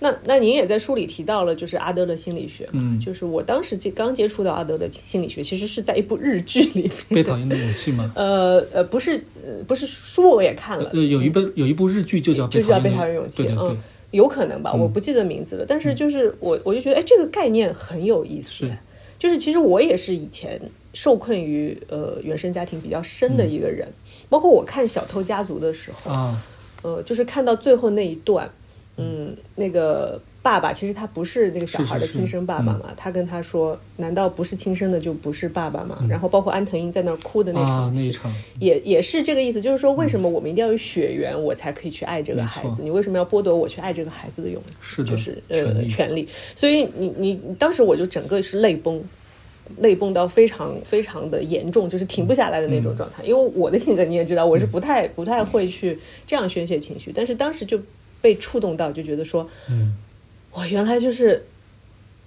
那那您也在书里提到了，就是阿德勒心理学嘛，嗯就是我当时接刚接触到阿德勒心理学，其实是在一部日剧里面。被讨厌的勇气吗？呃呃，不是，呃不是书我也看了，呃，有一本有一部日剧就叫《就叫《被讨讨厌勇气》，对对对嗯，，有可能吧，我不记得名字了。但是就是我我就觉得，哎，这个概念很有意思是。就是其实我也是以前受困于呃原生家庭比较深的一个人，包括我看《小偷家族》的时候，啊，呃，就是看到最后那一段，嗯，那个爸爸其实他不是那个小孩的亲生爸爸嘛，他跟他说，难道不是亲生的就不是爸爸吗？然后包括安藤英在那儿哭的那啊场戏，那一场也也是这个意思，就是说为什么我们一定要有血缘，我才可以去爱这个孩子？你为什么要剥夺我去爱这个孩子的勇是的就是呃权利？所以你你你当时我就整个是泪崩。泪崩到非常非常的严重，就是停不下来的那种状态。因为我的性格你也知道，我是不太不太会去这样宣泄情绪，但是当时就被触动到，就觉得说，嗯，哇，原来就是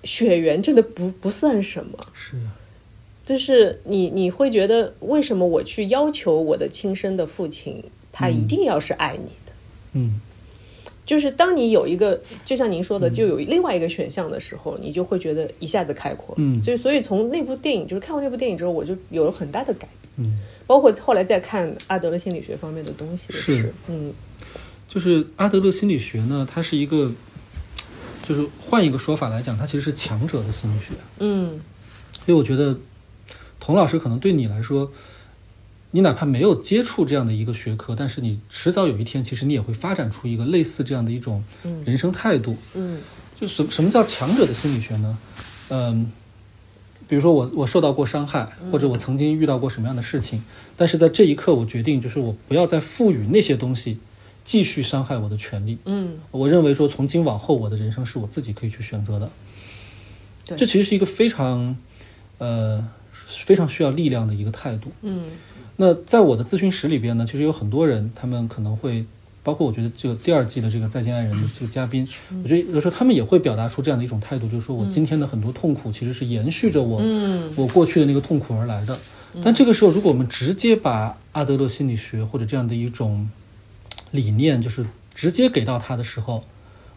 血缘真的不不算什么。是啊，就是你你会觉得，为什么我去要求我的亲生的父亲，他一定要是爱你的？嗯，就是当你有一个，就像您说的，就有另外一个选项的时候，你就会觉得一下子开阔。嗯所以所以从那部电影，就是看过那部电影之后，我就有了很大的改变。嗯，包括后来再看阿德勒心理学方面的东西，是嗯就是阿德勒心理学呢，它是一个，就是换一个说法来讲，它其实是强者的心理学。嗯所以我觉得，童老师可能对你来说，你哪怕没有接触这样的一个学科，但是你迟早有一天，其实你也会发展出一个类似这样的一种人生态度。嗯就什什么叫强者的心理学呢？嗯，比如说我我受到过伤害，或者我曾经遇到过什么样的事情，但是在这一刻，我决定就是我不要再赋予那些东西继续伤害我的权利。嗯，我认为说从今往后，我的人生是我自己可以去选择的。对这其实是一个非常呃非常需要力量的一个态度。嗯那在我的咨询室里边呢，其实有很多人，他们可能会，包括我觉得这个第二季的这个再见爱人的这个嘉宾，我觉得有时候他们也会表达出这样的一种态度，就是说我今天的很多痛苦其实是延续着我、嗯我过去的那个痛苦而来的。但这个时候，如果我们直接把阿德勒心理学或者这样的一种理念，就是直接给到他的时候，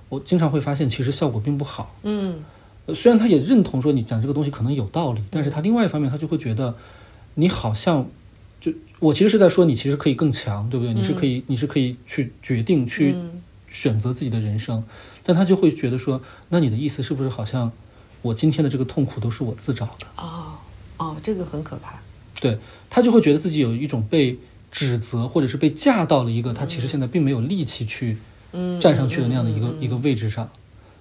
我经常会发现其实效果并不好。嗯呃虽然他也认同说你讲这个东西可能有道理，但是他另外一方面他就会觉得你好像就我其实是在说你其实可以更强，对不对？你是可以你是可以去决定去嗯选择自己的人生，但他就会觉得说，那你的意思是不是好像我今天的这个痛苦都是我自找的？哦哦，这个很可怕。对他就会觉得自己有一种被指责或者是被架到了一个他其实现在并没有力气去嗯，站上去的那样的一个、一个位置上。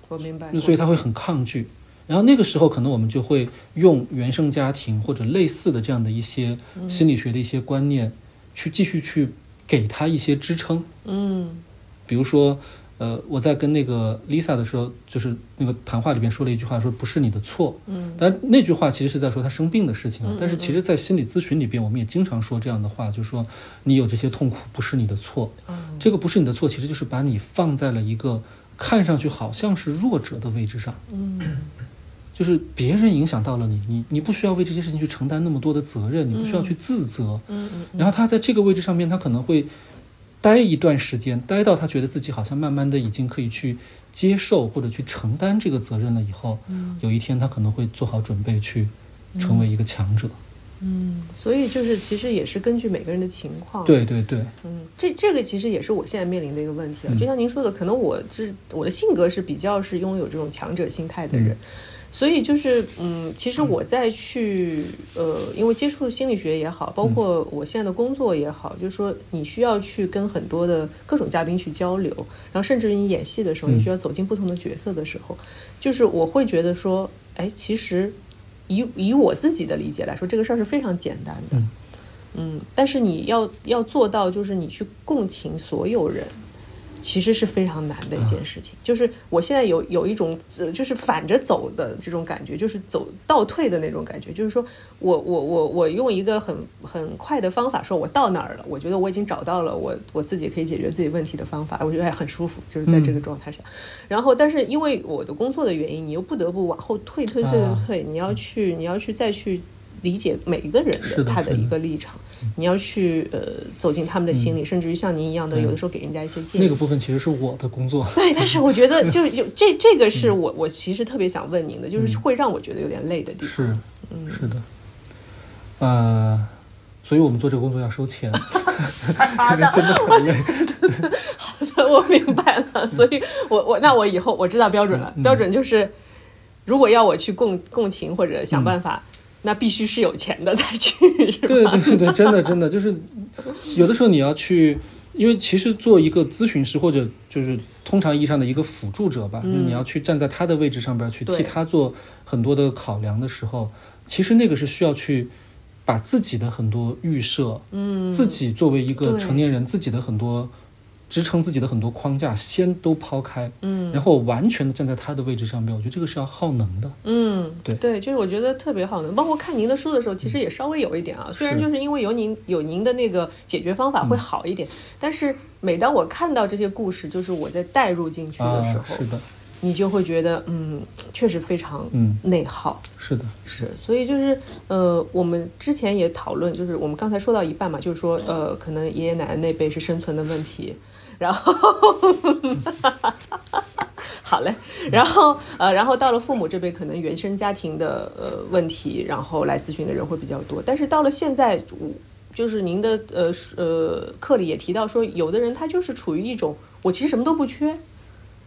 我明白。那所以他会很抗拒。然后那个时候，可能我们就会用原生家庭或者类似的这样的一些心理学的一些观念，去继续去给他一些支撑。嗯比如说，呃，我在跟那个 Lisa 的时候，就是那个谈话里边说了一句话，说不是你的错。嗯但那句话其实是在说他生病的事情啊嗯。但是其实，在心理咨询里边，我们也经常说这样的话，就是说你有这些痛苦不是你的错。嗯这个不是你的错，其实就是把你放在了一个看上去好像是弱者的位置上。嗯就是别人影响到了你，你你不需要为这些事情去承担那么多的责任，你不需要去自责。嗯嗯然后他在这个位置上面，他可能会待一段时间，待到他觉得自己好像慢慢的已经可以去接受或者去承担这个责任了以后，嗯有一天他可能会做好准备去成为一个强者。嗯，所以就是其实也是根据每个人的情况。。对对对，嗯，这这个其实也是我现在面临的一个问题啊。嗯就像您说的，可能我是我的性格是比较是拥有这种强者心态的人，嗯所以就是嗯，其实我在去呃，因为接触心理学也好，包括我现在的工作也好，就是说你需要去跟很多的各种嘉宾去交流，然后甚至于你演戏的时候，嗯。你需要走进不同的角色的时候，就是我会觉得说，哎，其实以以我自己的理解来说，这个事儿是非常简单的。嗯。嗯，但是你要要做到，就是你去共情所有人，其实是非常难的一件事情。就是我现在有有一种呃就是反着走的这种感觉，就是走倒退的那种感觉。就是说我我我我用一个很很快的方法，说我到哪儿了，我觉得我已经找到了我我自己可以解决自己问题的方法，我觉得还很舒服，就是在这个状态下。然后，但是因为我的工作的原因，你又不得不往后退退退啊退退，你要去你要去再去理解每一个人的他的一个立场，你要去呃走进他们的心里，甚至于像您一样的，有的时候给人家一些建议。那个部分其实是我的工作。对，但是我觉得 就是有这这个是我我其实特别想问您的，就是会让我觉得有点累的地方。是，嗯。是的，呃，所以我们做这个工作要收钱 真的很累。我明白了，所以我我那我以后我知道标准了，标准就是如果要我去共共情或者想办法，那必须是有钱的才去，是吧？对对对，真的真的就是，有的时候你要去，因为其实做一个咨询师或者就是通常意义上的一个辅助者吧，就是你要去站在他的位置上边去替他做很多的考量的时候，其实那个是需要去把自己的很多预设，嗯，自己作为一个成年人，自己的很多支撑自己的很多框架先都抛开，嗯。然后完全的站在他的位置上面，我觉得这个是要耗能的。嗯，对。对，就是我觉得特别耗能，包括看您的书的时候，其实也稍微有一点啊，虽然就是因为有您有您的那个解决方法会好一点，但是每当我看到这些故事，就是我在带入进去的时啊，候，是的，你就会觉得，嗯，确实非常嗯。内耗。是的，是，所以就是呃，我们之前也讨论，就是我们刚才说到一半嘛，就是说呃，可能爷爷奶奶那辈是生存的问题，然后 好嘞，然后呃，然后到了父母这边，可能原生家庭的呃问题，然后来咨询的人会比较多，但是到了现在，我就是您的呃呃课里也提到说，有的人他就是处于一种我其实什么都不缺。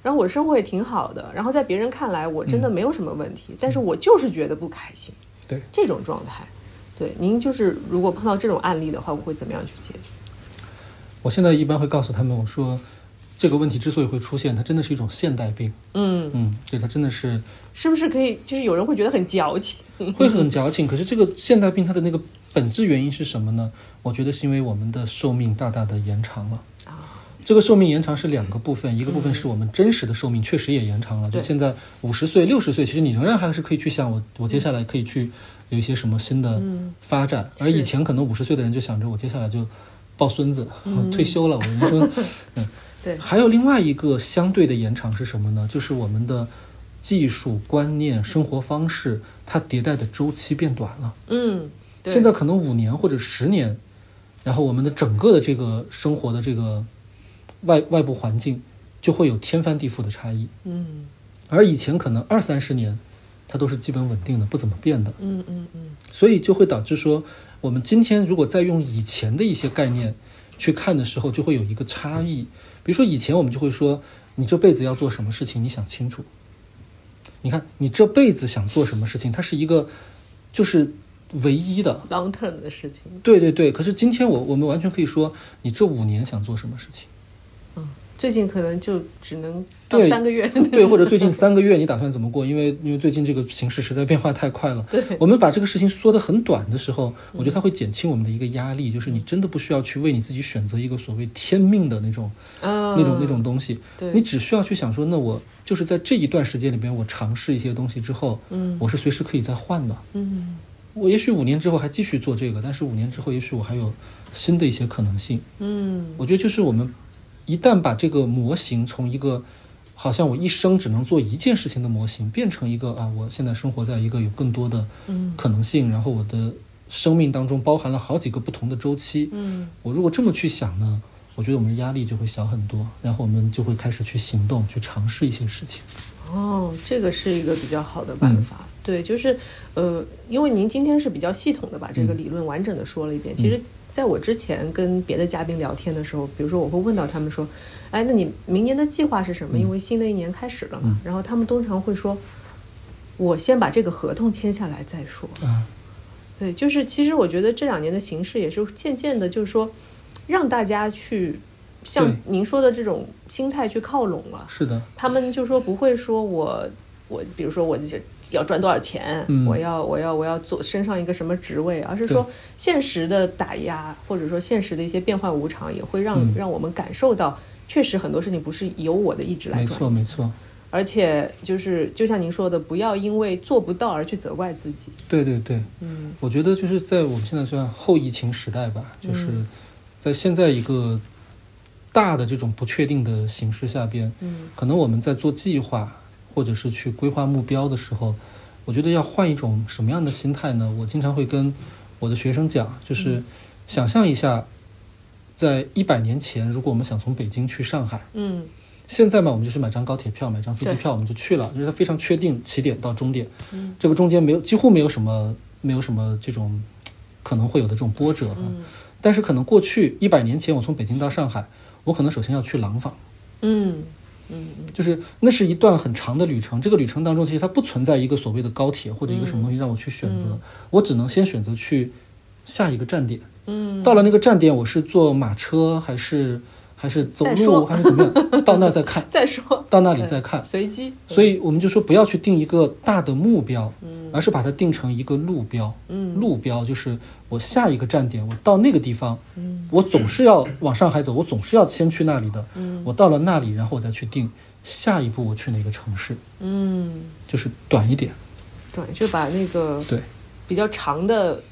然后我生活也挺好的，然后在别人看来我真的没有什么问题，但是我就是觉得不开心。对这种状态，对您就是如果碰到这种案例的话，我会怎么样去解决？我现在一般会告诉他们，我说这个问题之所以会出现，它真的是一种现代病。嗯，嗯，对，它真的是是不是可以？就是有人会觉得很矫情，会很矫情。可是这个现代病它的那个本质原因是什么呢？我觉得是因为我们的寿命大大的延长了。啊这个寿命延长是两个部分，一个部分是我们真实的寿命确实也延长了。就现在五十岁、六十岁，其实你仍然还是可以去想我，我接下来可以去有一些什么新的嗯发展。而以前可能五十岁的人就想着我接下来就抱孙子，嗯。退休了，我们说，嗯，对。还有另外一个相对的延长是什么呢？就是我们的技术观念、生活方式，它迭代的周期变短了。嗯，对。现在可能五年或者十年，然后我们的整个的这个生活的这个外外部环境就会有天翻地覆的差异。嗯。而以前可能二三十年，它都是基本稳定的，不怎么变的，嗯嗯嗯。所以就会导致说，我们今天如果再用以前的一些概念去看的时候，就会有一个差异。比如说以前我们就会说，你这辈子要做什么事情，你想清楚。你看，你这辈子想做什么事情，它是一个就是唯一的，，long term 的事情，对对对，可是今天我我们完全可以说，你这五年想做什么事情？嗯，最近可能就只能三个月。对，或者最近三个月你打算怎么过？因为因为最近这个形势实在变化太快了。对我们把这个事情说得很短的时候，我觉得它会减轻我们的一个压力，就是你真的不需要去为你自己选择一个所谓天命的那种、嗯，那种那种东西。对你只需要去想说，那我就是在这一段时间里边，我尝试一些东西之后，嗯我是随时可以再换的。嗯我也许五年之后还继续做这个，但是五年之后，也许我还有新的一些可能性。嗯我觉得就是我们一旦把这个模型从一个好像我一生只能做一件事情的模型，变成一个啊，我现在生活在一个有更多的嗯可能性，然后我的生命当中包含了好几个不同的周期。嗯我如果这么去想呢，我觉得我们的压力就会小很多，然后我们就会开始去行动，去尝试一些事情。哦，这个是一个比较好的办法。嗯对，就是呃，因为您今天是比较系统的把这个嗯理论完整的说了一遍。其实，在我之前跟别的嘉宾聊天的时候，比如说我会问到他们说：“哎，那你明年的计划是什么？”嗯因为新的一年开始了嘛。嗯然后他们通常会说：“我先把这个合同签下来再说。”啊，对，就是其实我觉得这两年的形势也是渐渐的，就是说让大家去像您说的这种心态去靠拢了。是的，他们就说不会说我我比如说我这要赚多少钱，嗯。我要我要我要做升上一个什么职位，而是说现实的打压或者说现实的一些变幻无常，也会让、嗯。让我们感受到，确实很多事情不是由我的意志来没错没错，而且就是就像您说的，不要因为做不到而去责怪自己。对对对。嗯。我觉得就是在我们现在算后疫情时代吧，就是嗯。在现在一个大的这种不确定的形势下边，嗯。可能我们在做计划或者是去规划目标的时候，我觉得要换一种什么样的心态呢？我经常会跟我的学生讲，就是想象一下，在一百年前，如果我们想从北京去上海，嗯现在嘛，我们就是买张高铁票，买张飞机票，我们就去了，就是它非常确定起点到终点，嗯这个中间没有几乎没有什么没有什么这种可能会有的这种波折哈。嗯但是可能过去一百年前，我从北京到上海，我可能首先要去廊坊，嗯嗯就是那是一段很长的旅程。这个旅程当中，其实它不存在一个所谓的高铁或者一个什么东西让我去选择，嗯我只能先选择去下一个站点。嗯，到了那个站点，我是坐马车还是还是走路还是怎么样？到那儿再看，再说到那里再看。随机，所以我们就说不要去定一个大的目标，嗯而是把它定成一个路标。嗯路标就是我下一个站点，我到那个地方，嗯我总是要往上海走，我总是要先去那里的。嗯我到了那里，然后我再去定下一步我去哪个城市，嗯，就是短一点。对，就把那个对，比较长的、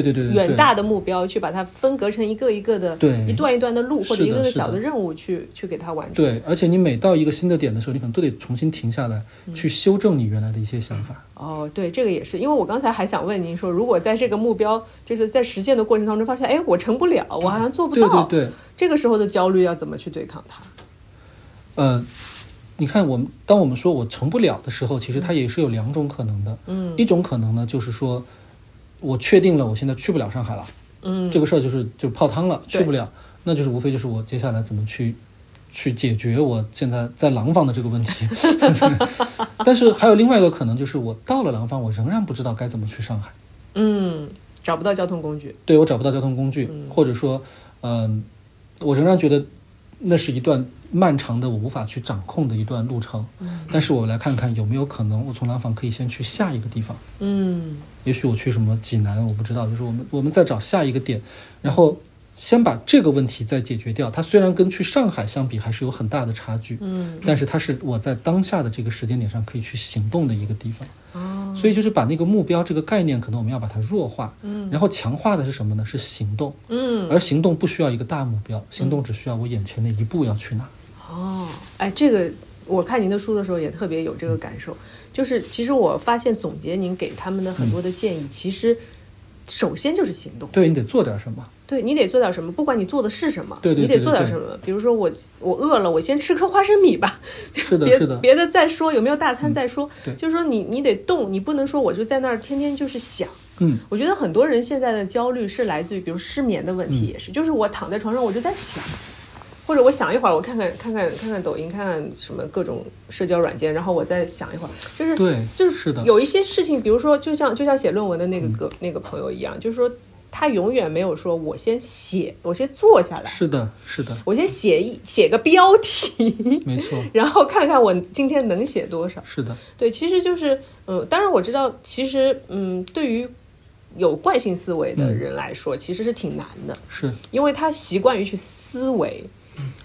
对对对对，对远大的目标，去把它分隔成一个一个的、对一段一段的路，或者一个个小的任务去去给它完成。对，而且你每到一个新的点的时候，你可能都得重新停下来，嗯去修正你原来的一些想法。哦，对，这个也是，因为我刚才还想问您说，如果在这个目标就是在实现的过程当中发现，哎，我成不了，我好像做不对到，对对，这个时候的焦虑要怎么去对抗它？呃，你看我们当我们说我成不了的时候，其实它也是有两种可能的。嗯一种可能呢，就是说我确定了我现在去不了上海了，嗯，这个事儿就是就泡汤了，去不了，那就是无非就是我接下来怎么去去解决我现在在廊坊的这个问题。但是还有另外一个可能，就是我到了廊坊，我仍然不知道该怎么去上海，嗯，找不到交通工具，对我找不到交通工具，嗯。或者说，嗯、我仍然觉得那是一段漫长的我无法去掌控的一段路程。嗯但是我来看看有没有可能，我从廊坊可以先去下一个地方。嗯也许我去什么济南，我不知道，就是我们我们再找下一个点，然后先把这个问题再解决掉。它虽然跟去上海相比还是有很大的差距，嗯，但是它是我在当下的这个时间点上可以去行动的一个地方。哦，所以就是把那个目标这个概念，可能我们要把它弱化，嗯然后强化的是什么呢？是行动，嗯而行动不需要一个大目标，行动只需要我眼前的一步要去哪。哦，哎，这个我看您的书的时候也特别有这个感受，就是其实我发现总结您给他们的很多的建议，其实首先就是行动。对你得做点什么。对你得做点什么，不管你做的是什么，对对你得做点什么。比如说我我饿了，我先吃颗花生米吧，是的，别是的，别的再说，有没有大餐再说。对。就是说你你得动，你不能说我就在那儿天天就是想。嗯，我觉得很多人现在的焦虑是来自于，比如失眠的问题，嗯。也是，就是我躺在床上我就在想，或者我想一会儿，我看看看看看看抖音，看看什么各种社交软件，然后我再想一会儿，就是对就是是的。有一些事情，比如说就像就像写论文的那个个、那个朋友一样，就是说他永远没有说我先写，我先坐下来，是的，是的，我先写一写个标题，没错，然后看看我今天能写多少。是的，对，其实就是，嗯，当然我知道，其实，嗯，对于有惯性思维的人来说，其实是挺难的，是，因为他习惯于去思维，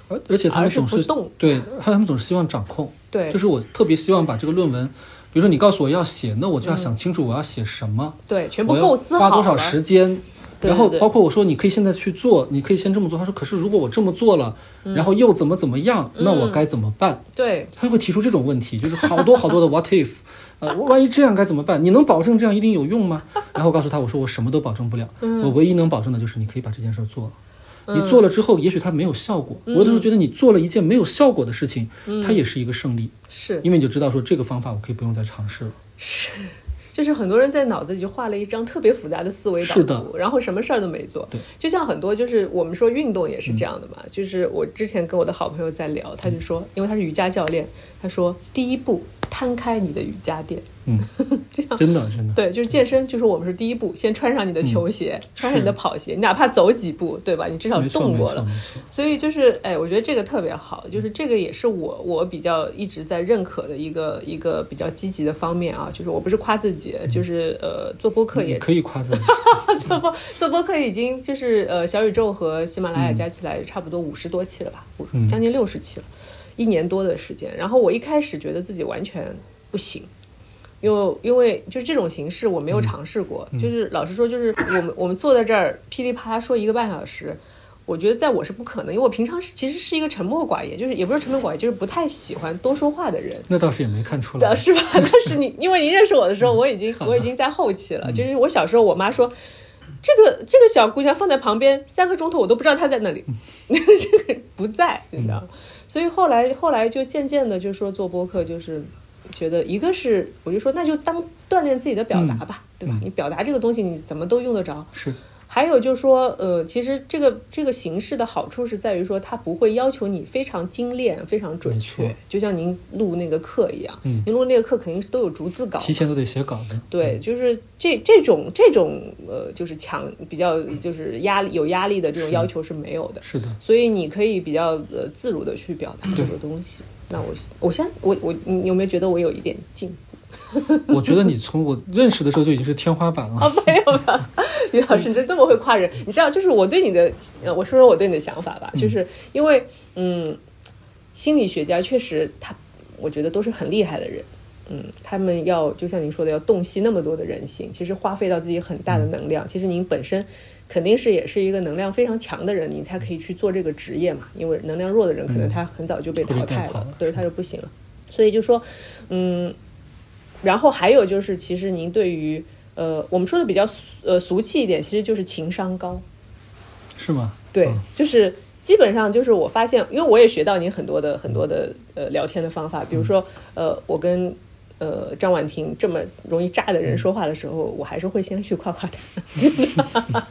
而而且他们总是不动。对，他们总是希望掌控。对，就是我特别希望把这个论文，比如说你告诉我要写，那我就要想清楚我要写什么，对，全部构思好花多少时间。然后包括我说你可以现在去做，你可以先这么做。他说，可是如果我这么做了，嗯然后又怎么怎么样，那我该怎么办？对，他会提出这种问题，就是好多好多的 what if，呃，万一这样该怎么办？你能保证这样一定有用吗？然后我告诉他，我说我什么都保证不了，嗯我唯一能保证的就是你可以把这件事做了。你做了之后，也许它没有效果。我有的时候觉得你做了一件没有效果的事情，它也是一个胜利，是因为你就知道说这个方法我可以不用再尝试了。是，就是很多人在脑子里就画了一张特别复杂的思维导图，然后什么事儿都没做。对，就像很多就是我们说运动也是这样的嘛，嗯就是我之前跟我的好朋友在聊，他就说，因为他是瑜伽教练，他说第一步摊开你的瑜伽垫，嗯，这样真的真的，对，就是健身，就是我们是第一步，先穿上你的球鞋，穿上你的跑鞋，你哪怕走几步，对吧？你至少动过了。所以就是，哎，我觉得这个特别好，就是这个也是我我比较一直在认可的一个一个比较积极的方面啊。就是我不是夸自己，就是呃，做播客也可以夸自己，做播做播客已经就是呃，小宇宙和喜马拉雅嗯加起来差不多五十多期了吧，将近六十期了，一年多的时间。然后我一开始觉得自己完全不行。因为因为就这种形式我没有尝试过，就是老实说，就是我们我们坐在这儿噼里啪啦说一个半小时，我觉得在我是不可能，因为我平常是其实是一个沉默寡言，就是也不是沉默寡言，就是不太喜欢多说话的人。那倒是也没看出来呃，。是吧？但是你，因为你认识我的时候，我已经我已经在后期了。就是我小时候，我妈说，这个这个小姑娘放在旁边三个钟头，我都不知道她在那里，这个人不在，你知道吗？所以后来后来就渐渐的就说做播客，就是觉得一个是我就说那就当锻炼自己的表达吧，对吧？嗯。你表达这个东西，你怎么都用得着。是，还有就是说，呃，其实这个这个形式的好处是在于说，它不会要求你非常精炼、非常准确，就像您录那个课一样，嗯。您录那个课肯定是都有逐字稿，提前都得写稿子。对，就是这这种这种呃，就是强比较就是压力有压力的这种要求是没有的，是的，所以你可以比较呃自如的去表达这个东西。那我我现在我我你有没有觉得我有一点进步？我觉得你从我认识的时候就已经是天花板了。啊，没有吧？李老师，你真这么会夸人？你知道，就是我对你的，呃，我说说我对你的想法吧，就是因为，嗯，心理学家确实他，我觉得都是很厉害的人，嗯，他们要就像您说的，要洞悉那么多的人性，其实花费到自己很大的能量。其实您本身肯定是也是一个能量非常强的人，你才可以去做这个职业嘛。因为能量弱的人，可能他很早就被淘汰了带跑了，对，他就不行了。所以就说，嗯，然后还有就是，其实您对于呃，我们说的比较俗呃俗气一点，其实就是情商高。是吗？对，嗯就是基本上就是我发现，因为我也学到您很多的很多的呃聊天的方法，比如说呃，我跟呃张婉婷这么容易炸的人说话的时候，我还是会先去夸夸他，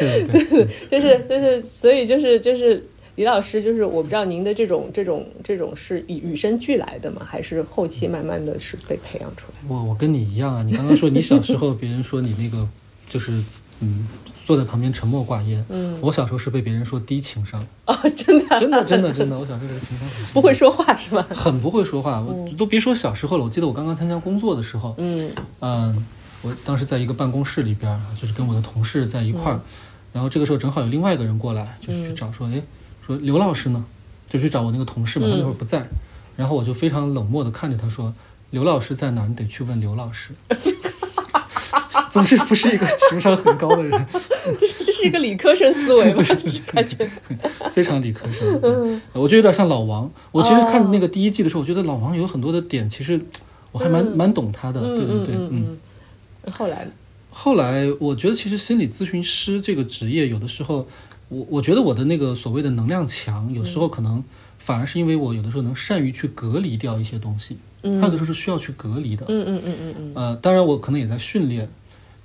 对对对，就是就是，所以就是就是。李老师，就是我不知道您的这种这种这种是与与生俱来的吗？还是后期慢慢的是被培养出来？我我跟你一样啊，你刚刚说你小时候别人说你那个就是嗯坐在旁边沉默寡言，嗯，我小时候是被别人说低情商，哦，真的啊真的真的真的，我小时候这个情商很低不会说话是吧？很不会说话，我都别说小时候了。我记得我刚刚参加工作的时候，嗯嗯，我当时在一个办公室里边，就是跟我的同事在一块儿，然后这个时候正好有另外一个人过来，就是去找说，哎，说刘老师呢？就去找我那个同事嘛，他那会儿不在，然后我就非常冷漠的看着他说，刘老师在哪？你得去问刘老师。总之不是一个情商很高的人，这是一个理科生思维吗？感觉非常理科生。嗯我觉得有点像老王。我其实看那个第一季的时候，我觉得老王有很多的点，其实我还蛮、蛮懂他的。对对对，嗯。后来，后来我觉得，其实心理咨询师这个职业，有的时候，我我觉得我的那个所谓的能量强，有时候可能反而是因为我有的时候能善于去隔离掉一些东西，嗯还有的时候是需要去隔离的。嗯嗯嗯嗯嗯呃，当然我可能也在训练，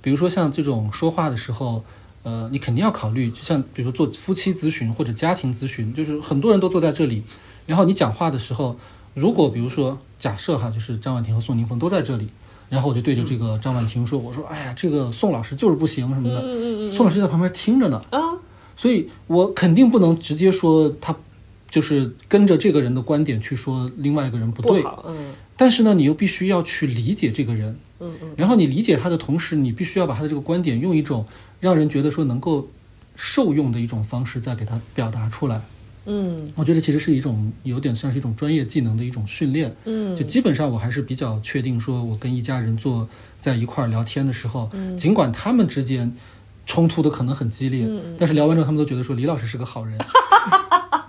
比如说像这种说话的时候，呃，你肯定要考虑，就像比如说做夫妻咨询或者家庭咨询，就是很多人都坐在这里，然后你讲话的时候，如果比如说假设哈，就是张婉婷和宋宁峰都在这里，然后我就对着这个张婉婷说：“我说，哎呀，这个宋老师就是不行什么的。宋老师在旁边听着呢，啊，所以我肯定不能直接说他就是跟着这个人的观点去说另外一个人不对。不，嗯。但是呢，你又必须要去理解这个人，嗯嗯然后你理解他的同时，你必须要把他的这个观点用一种让人觉得说能够受用的一种方式再给他表达出来。嗯我觉得其实是一种有点像是一种专业技能的一种训练。嗯，就基本上我还是比较确定，说我跟一家人坐在一块儿聊天的时候，尽管他们之间冲突的可能很激烈，嗯但是聊完之后他们都觉得说李老师是个好人。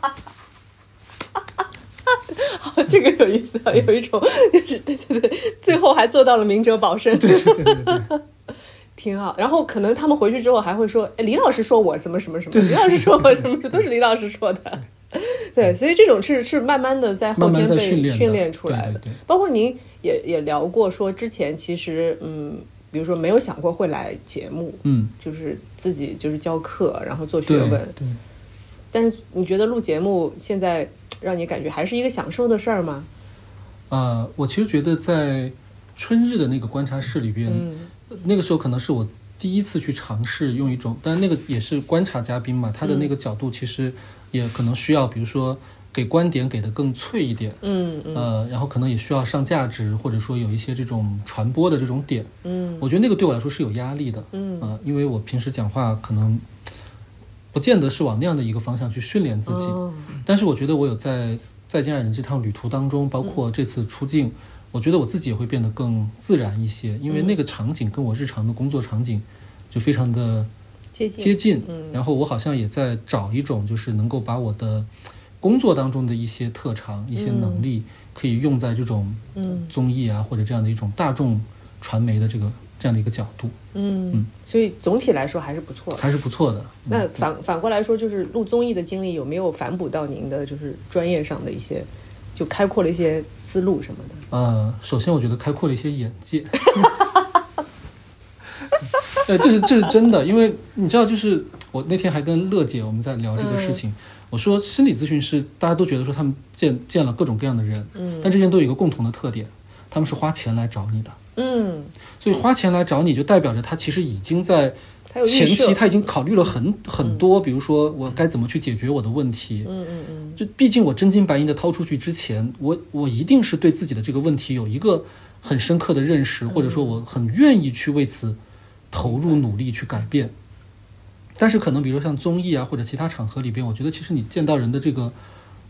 这个有意思啊，有一种就是对对对，最后还做到了明哲保身，对对对 挺好。然后可能他们回去之后还会说，哎，李老师说我什么什么什么，李老师说我什么什么，都是李老师说的。对，所以这种是是慢慢的在后天被训练的训练出来的。对对对包括您也也聊过说，之前其实嗯，比如说没有想过会来节目，嗯，就是自己就是教课，然后做学对问。对。但是你觉得录节目现在让你感觉还是一个享受的事儿吗？呃，我其实觉得在春日的那个观察室里边，嗯。那个时候可能是我第一次去尝试用一种，但那个也是观察嘉宾嘛，他的那个角度其实也可能需要，比如说给观点给的更脆一点，嗯嗯。呃，然后可能也需要上价值，或者说有一些这种传播的这种点，嗯。我觉得那个对我来说是有压力的，嗯。呃，因为我平时讲话可能不见得是往那样的一个方向去训练自己，哦。但是我觉得我有在再见爱人这趟旅途当中，包括这次出境，我觉得我自己也会变得更自然一些，因为那个场景跟我日常的工作场景就非常的接近。接近。嗯。然后我好像也在找一种，就是能够把我的工作当中的一些特长、一些能力，可以用在这种嗯综艺啊或者这样的一种大众传媒的这个这样的一个角度，嗯嗯，所以总体来说还是不错的。还是不错的。那嗯反反过来说，就是录综艺的经历有没有反哺到您的就是专业上的一些，就开阔了一些思路什么的？呃，首先我觉得开阔了一些眼界。呃，这是这是真的，因为你知道，就是我那天还跟乐姐我们在聊这个事情，我说心理咨询师大家都觉得说他们见见了各种各样的人，嗯但这些人都有一个共同的特点，他们是花钱来找你的，嗯，所以花钱来找你就代表着他其实已经在前期他已经考虑了很很多，比如说我该怎么去解决我的问题，嗯嗯嗯。就毕竟我真金白银的掏出去之前，我我一定是对自己的这个问题有一个很深刻的认识，或者说我很愿意去为此投入努力去改变。但是可能比如像综艺啊或者其他场合里边，我觉得其实你见到人的这个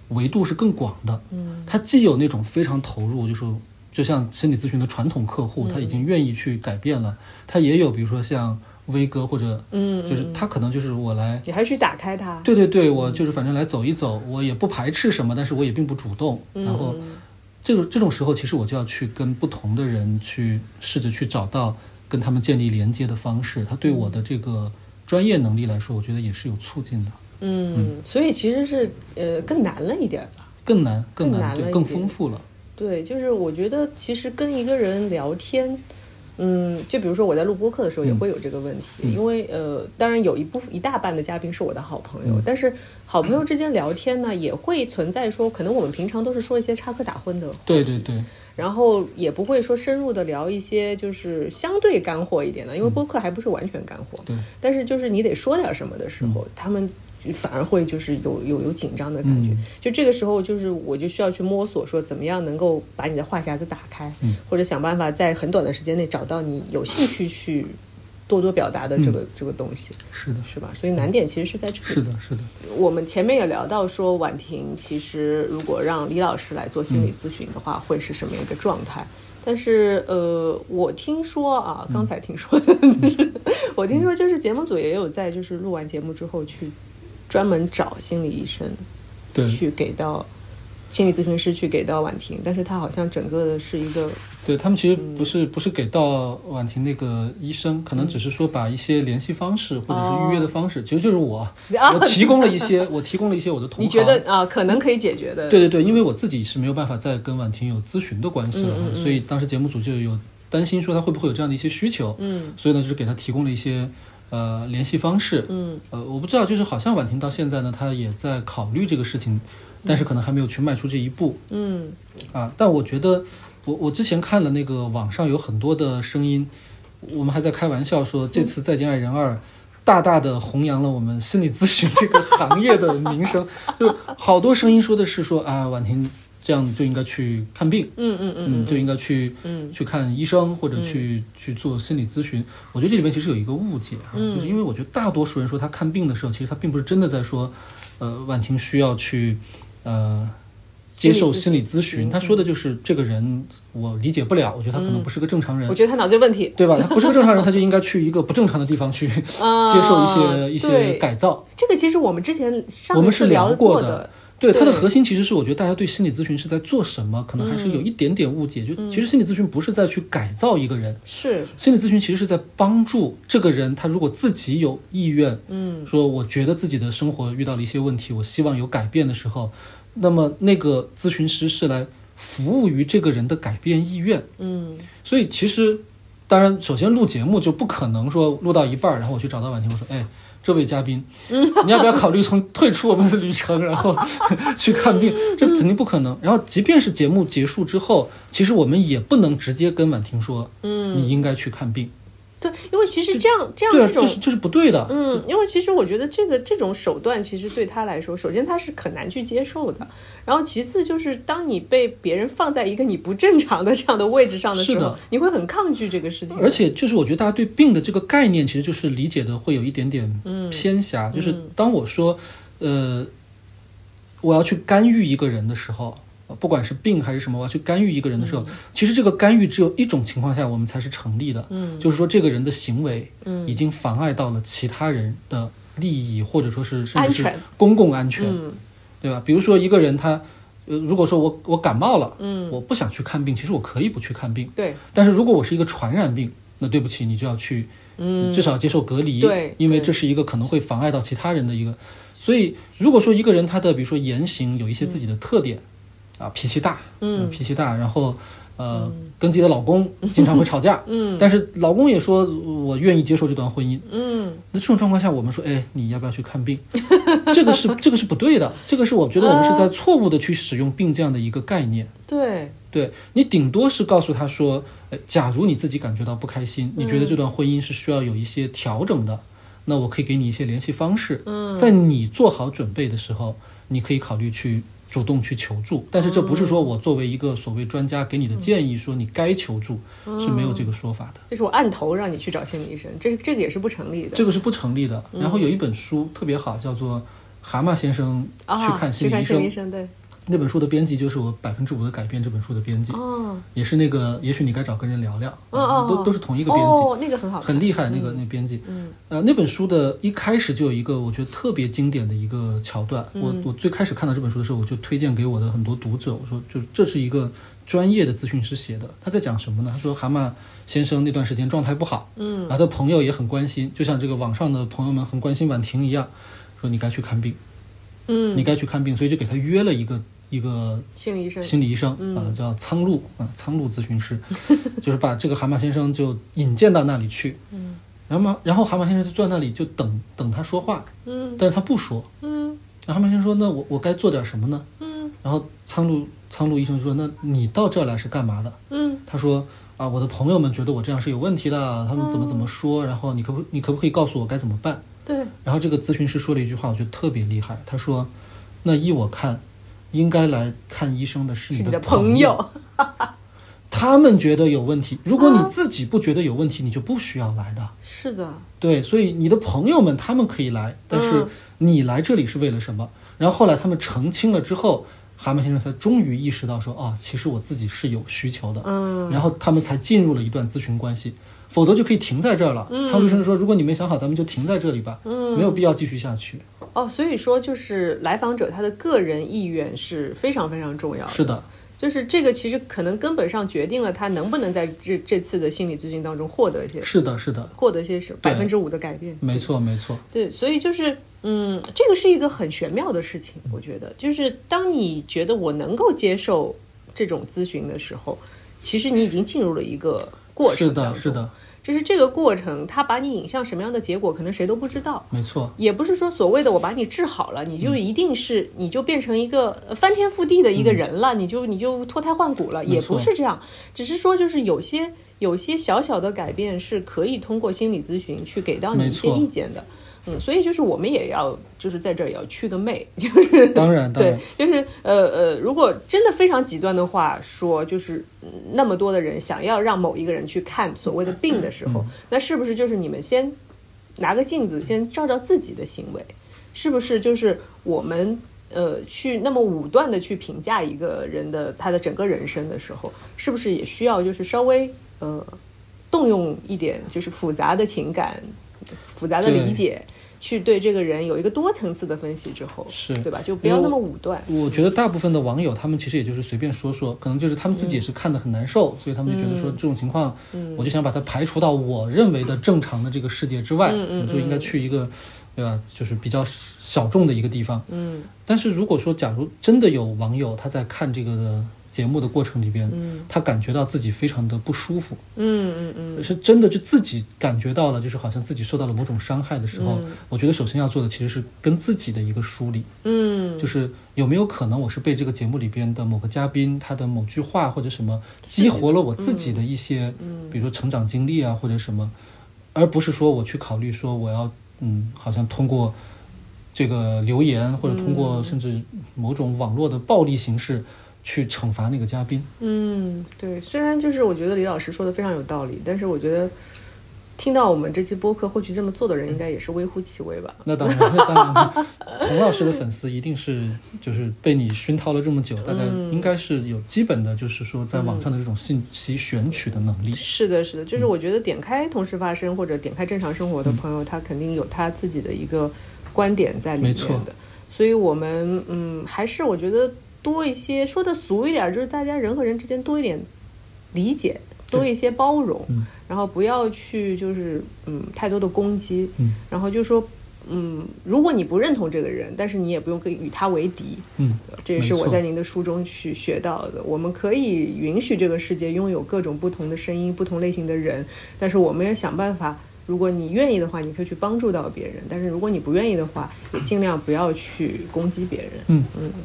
维度是更广的。嗯。他既有那种非常投入，就是就像心理咨询的传统客户，他已经愿意去改变了；他也有比如说像威哥或者嗯，就是他可能就是我来你还去打开他，对对对，我就是反正来走一走，我也不排斥什么，但是我也并不主动。嗯然后这个这种时候，其实我就要去跟不同的人去试着去找到跟他们建立连接的方式。他对我的这个专业能力来说，我觉得也是有促进的。嗯，所以其实是呃更难了一点吧。更难，更难，对，更丰富了。对，就是我觉得其实跟一个人聊天，嗯，就比如说我在录播客的时候也会有这个问题，嗯因为呃，当然有一部分一大半的嘉宾是我的好朋友，嗯但是好朋友之间聊天呢，也会存在说，可能我们平常都是说一些插科打诨的，对对对，然后也不会说深入的聊一些就是相对干货一点的，因为播客还不是完全干货，对，但是就是你得说点什么的时候，他们反而会就是有有有紧张的感觉。嗯就这个时候，就是我就需要去摸索，说怎么样能够把你的话匣子打开，嗯或者想办法在很短的时间内找到你有兴趣去多多表达的这个、这个东西，是的，是吧？所以难点其实是在这里。是的，是的。我们前面也聊到说，婉婷其实如果让李老师来做心理咨询的话，会是什么一个状态？但是呃，我听说啊，刚才听说的，就是我听说就是节目组也有在就是录完节目之后去专门找心理医生对。去给到心理咨询师去给到婉婷，但是他好像整个的是一个对他们其实不是不是给到婉婷那个医生，可能只是说把一些联系方式或者是预约的方式，其实就是我，啊 我提供了一些，我提供了一些我的同行。你觉得啊可能可以解决的，对对对，因为我自己是没有办法再跟婉婷有咨询的关系了，嗯嗯嗯。所以当时节目组就有担心说他会不会有这样的一些需求，嗯。所以呢就是给他提供了一些呃联系方式，嗯。呃我不知道，就是好像婉婷到现在呢，她也在考虑这个事情，但是可能还没有去迈出这一步。嗯。啊。但我觉得我我之前看了那个网上有很多的声音，我们还在开玩笑说，这次《再见爱人二》大大的弘扬了我们心理咨询这个行业的名声，就好多声音说的是说啊，婉婷这样就应该去看病，嗯嗯嗯嗯，就应该去嗯。去看医生或者去、去做心理咨询。我觉得这里面其实有一个误解啊，嗯。就是因为我觉得大多数人说他看病的时候，其实他并不是真的在说，呃，婉婷需要去呃接受心理咨询，嗯他说的就是这个人我理解不了，我觉得他可能不是个正常人。我觉得他脑子有问题，对吧？他不是个正常人，他就应该去一个不正常的地方去 啊接受一些、一些改造。这个其实我们之前上我们是聊聊过的的，对它的核心其实是，我觉得大家对心理咨询是在做什么，可能还是有一点点误解。就其实心理咨询不是在去改造一个人，是心理咨询其实是在帮助这个人，他如果自己有意愿，嗯说我觉得自己的生活遇到了一些问题，我希望有改变的时候，那么那个咨询师是来服务于这个人的改变意愿。嗯所以其实，当然，首先录节目就不可能说录到一半，然后我去找到婉婷，我说，哎。这位嘉宾，你要不要考虑从退出我们的旅程，然后 去看病？这肯定不可能。然后，即便是节目结束之后，其实我们也不能直接跟婉婷说，嗯，你应该去看病。对，因为其实这样这样这种就是就是不对的。嗯，因为其实我觉得这个这种手段，其实对他来说，首先他是很难去接受的，然后其次就是当你被别人放在一个你不正常的这样的位置上的时候，你会很抗拒这个事情。而且就是我觉得大家对病的这个概念，其实就是理解的会有一点点偏狭。就是当我说，呃，我要去干预一个人的时候，呃不管是病还是什么，我要去干预一个人的时候，其实这个干预只有一种情况下我们才是成立的，嗯就是说这个人的行为嗯已经妨碍到了其他人的利益，或者说是甚至是公共安全，嗯对吧？比如说一个人他。呃，如果说我我感冒了，嗯，我不想去看病，其实我可以不去看病。对，但是如果我是一个传染病，那对不起，你就要去，嗯至少接受隔离，因为这是一个可能会妨碍到其他人的一个。所以，如果说一个人他的比如说言行有一些自己的特点，啊，脾气大，嗯脾气大，然后呃，跟自己的老公 经常会吵架，嗯但是老公也说我愿意接受这段婚姻，嗯那这种状况下，我们说，哎，你要不要去看病？这个是这个是不对的，这个是我觉得我们是在错误的去使用病这样的一个概念。对，对你顶多是告诉他说，呃，假如你自己感觉到不开心，你觉得这段婚姻是需要有一些调整的，那我可以给你一些联系方式。嗯在你做好准备的时候，你可以考虑去主动去求助。但是这不是说我作为一个所谓专家给你的建议，说你该求助是没有这个说法的。这是我按头让你去找心理医生，这这个也是不成立的。这个是不成立的。嗯然后有一本书特别好，叫做《蛤蟆先生啊，去看心理医生去看心理医》。生，对，那本书的编辑就是我《百分之五的改变》这本书的编辑，哦，也是那个也许你该找个人聊聊，哦哦，都都是同一个编辑。哦，那个很好，很厉害，那个那编辑，嗯。呃，那本书的一开始就有一个我觉得特别经典的一个桥段。嗯。我我最开始看到这本书的时候，我就推荐给我的很多读者，我说就这是一个专业的咨询师写的。他在讲什么呢？他说蛤蟆先生那段时间状态不好，嗯。然后他朋友也很关心，就像这个网上的朋友们很关心婉婷一样，说你该去看病，嗯，你该去看病，所以就给他约了一个一个心理医生，心理医生啊、嗯叫苍鹭啊，苍鹭咨询师，就是把这个蛤蟆先生就引荐到那里去。嗯然后嘛，然后蛤蟆先生就坐在那里就等等他说话，嗯但是他不说。嗯然后蛤蟆先生说：“那我我该做点什么呢嗯？”然后苍鹭苍鹭医生说：“那你到这儿来是干嘛的嗯？”他说：“啊，我的朋友们觉得我这样是有问题的，他们怎么怎么说，然后你可不你可不可以告诉我该怎么办？”对，然后这个咨询师说了一句话，我觉得特别厉害。他说：“那依我看，应该来看医生的是你的朋朋友，他们觉得有问题。如果你自己不觉得有问题，你就不需要来的。是的，对，所以你的朋友们他们可以来，但是嗯你来这里是为了什么？然后后来他们澄清了之后，蛤蟆先生才终于意识到说，哦，其实我自己是有需求的。嗯然后他们才进入了一段咨询关系，否则就可以停在这儿了。苍鹭医生说，如果你没想好，咱们就停在这里吧，嗯没有必要继续下去。哦，所以说就是来访者他的个人意愿是非常非常重要的。是的，就是这个其实可能根本上决定了他能不能在这这次的心理咨询当中获得一些是的，是的，获得一些什百分之五的改变。没错，没错。对，所以就是，嗯，这个是一个很玄妙的事情，我觉得，就是当你觉得我能够接受这种咨询的时候，其实你已经进入了一个过程是的，当中是的，就是这个过程，它把你引向什么样的结果，可能谁都不知道。没错，也不是说所谓的我把你治好了，你就一定是、你就变成一个呃翻天覆地的一个人了，你就你就脱胎换骨了，也不是这样，只是说就是有些有些小小的改变是可以通过心理咨询去给到你一些意见的。嗯，所以就是我们也要就是在这儿也要去个媚，就是当然，当 对，，就是呃呃，如果真的非常极端的话说，就是嗯那么多的人想要让某一个人去看所谓的病的时候，那是不是就是你们先拿个镜子先照照自己的行为，是不是就是我们呃去那么武断的去评价一个人的他的整个人生的时候，是不是也需要就是稍微呃动用一点就是复杂的情感、复杂的理解，去对这个人有一个多层次的分析之后，是对吧？就不要那么武断。我觉得大部分的网友，他们其实也就是随便说说，可能就是他们自己也是看得很难受，所以他们就觉得说这种情况，我就想把它排除到我认为的正常的这个世界之外，嗯就应该去一个，对吧？就是比较小众的一个地方。嗯但是如果说，假如真的有网友他在看这个的节目的过程里边，嗯。他感觉到自己非常的不舒服，嗯嗯嗯。是真的就自己感觉到了，就是好像自己受到了某种伤害的时候，我觉得首先要做的其实是跟自己的一个梳理。嗯，就是有没有可能我是被这个节目里边的某个嘉宾他的某句话或者什么激活了我自己的一些，比如说成长经历啊或者什么，而不是说我去考虑说我要嗯，好像通过这个留言或者通过甚至某种网络的暴力形式去惩罚那个嘉宾。嗯，对，虽然就是我觉得李老师说的非常有道理，但是我觉得听到我们这期播客或许这么做的人，应该也是微乎其微吧。那当然，那当然，童老师的粉丝一定是就是被你熏陶了这么久，大家应该是有基本的，就是说在网上的这种信息选取的能力。是的，是的，就是我觉得点开同时发生或者点开正常生活的朋友，他肯定有他自己的一个观点在里面没错的。所以我们嗯，还是我觉得多一些说的俗一点，就是大家人和人之间多一点理解，多一些包容，嗯然后不要去就是嗯太多的攻击，嗯然后就说。嗯，如果你不认同这个人，但是你也不用跟与他为敌，嗯，这也是我在您的书中去学到的。我们可以允许这个世界拥有各种不同的声音、不同类型的人，但是我们要想办法。如果你愿意的话，你可以去帮助到别人；但是如果你不愿意的话，也尽量不要去攻击别人。嗯嗯，好，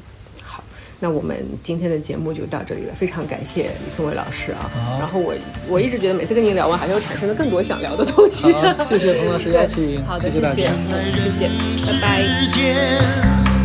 那我们今天的节目就到这里了，非常感谢李松伟老师啊。好然后我我一直觉得每次跟您聊完，还会有产生了更多想聊的东西。好，谢谢彭老师邀请，好的，谢大家。谢谢，谢谢，拜拜。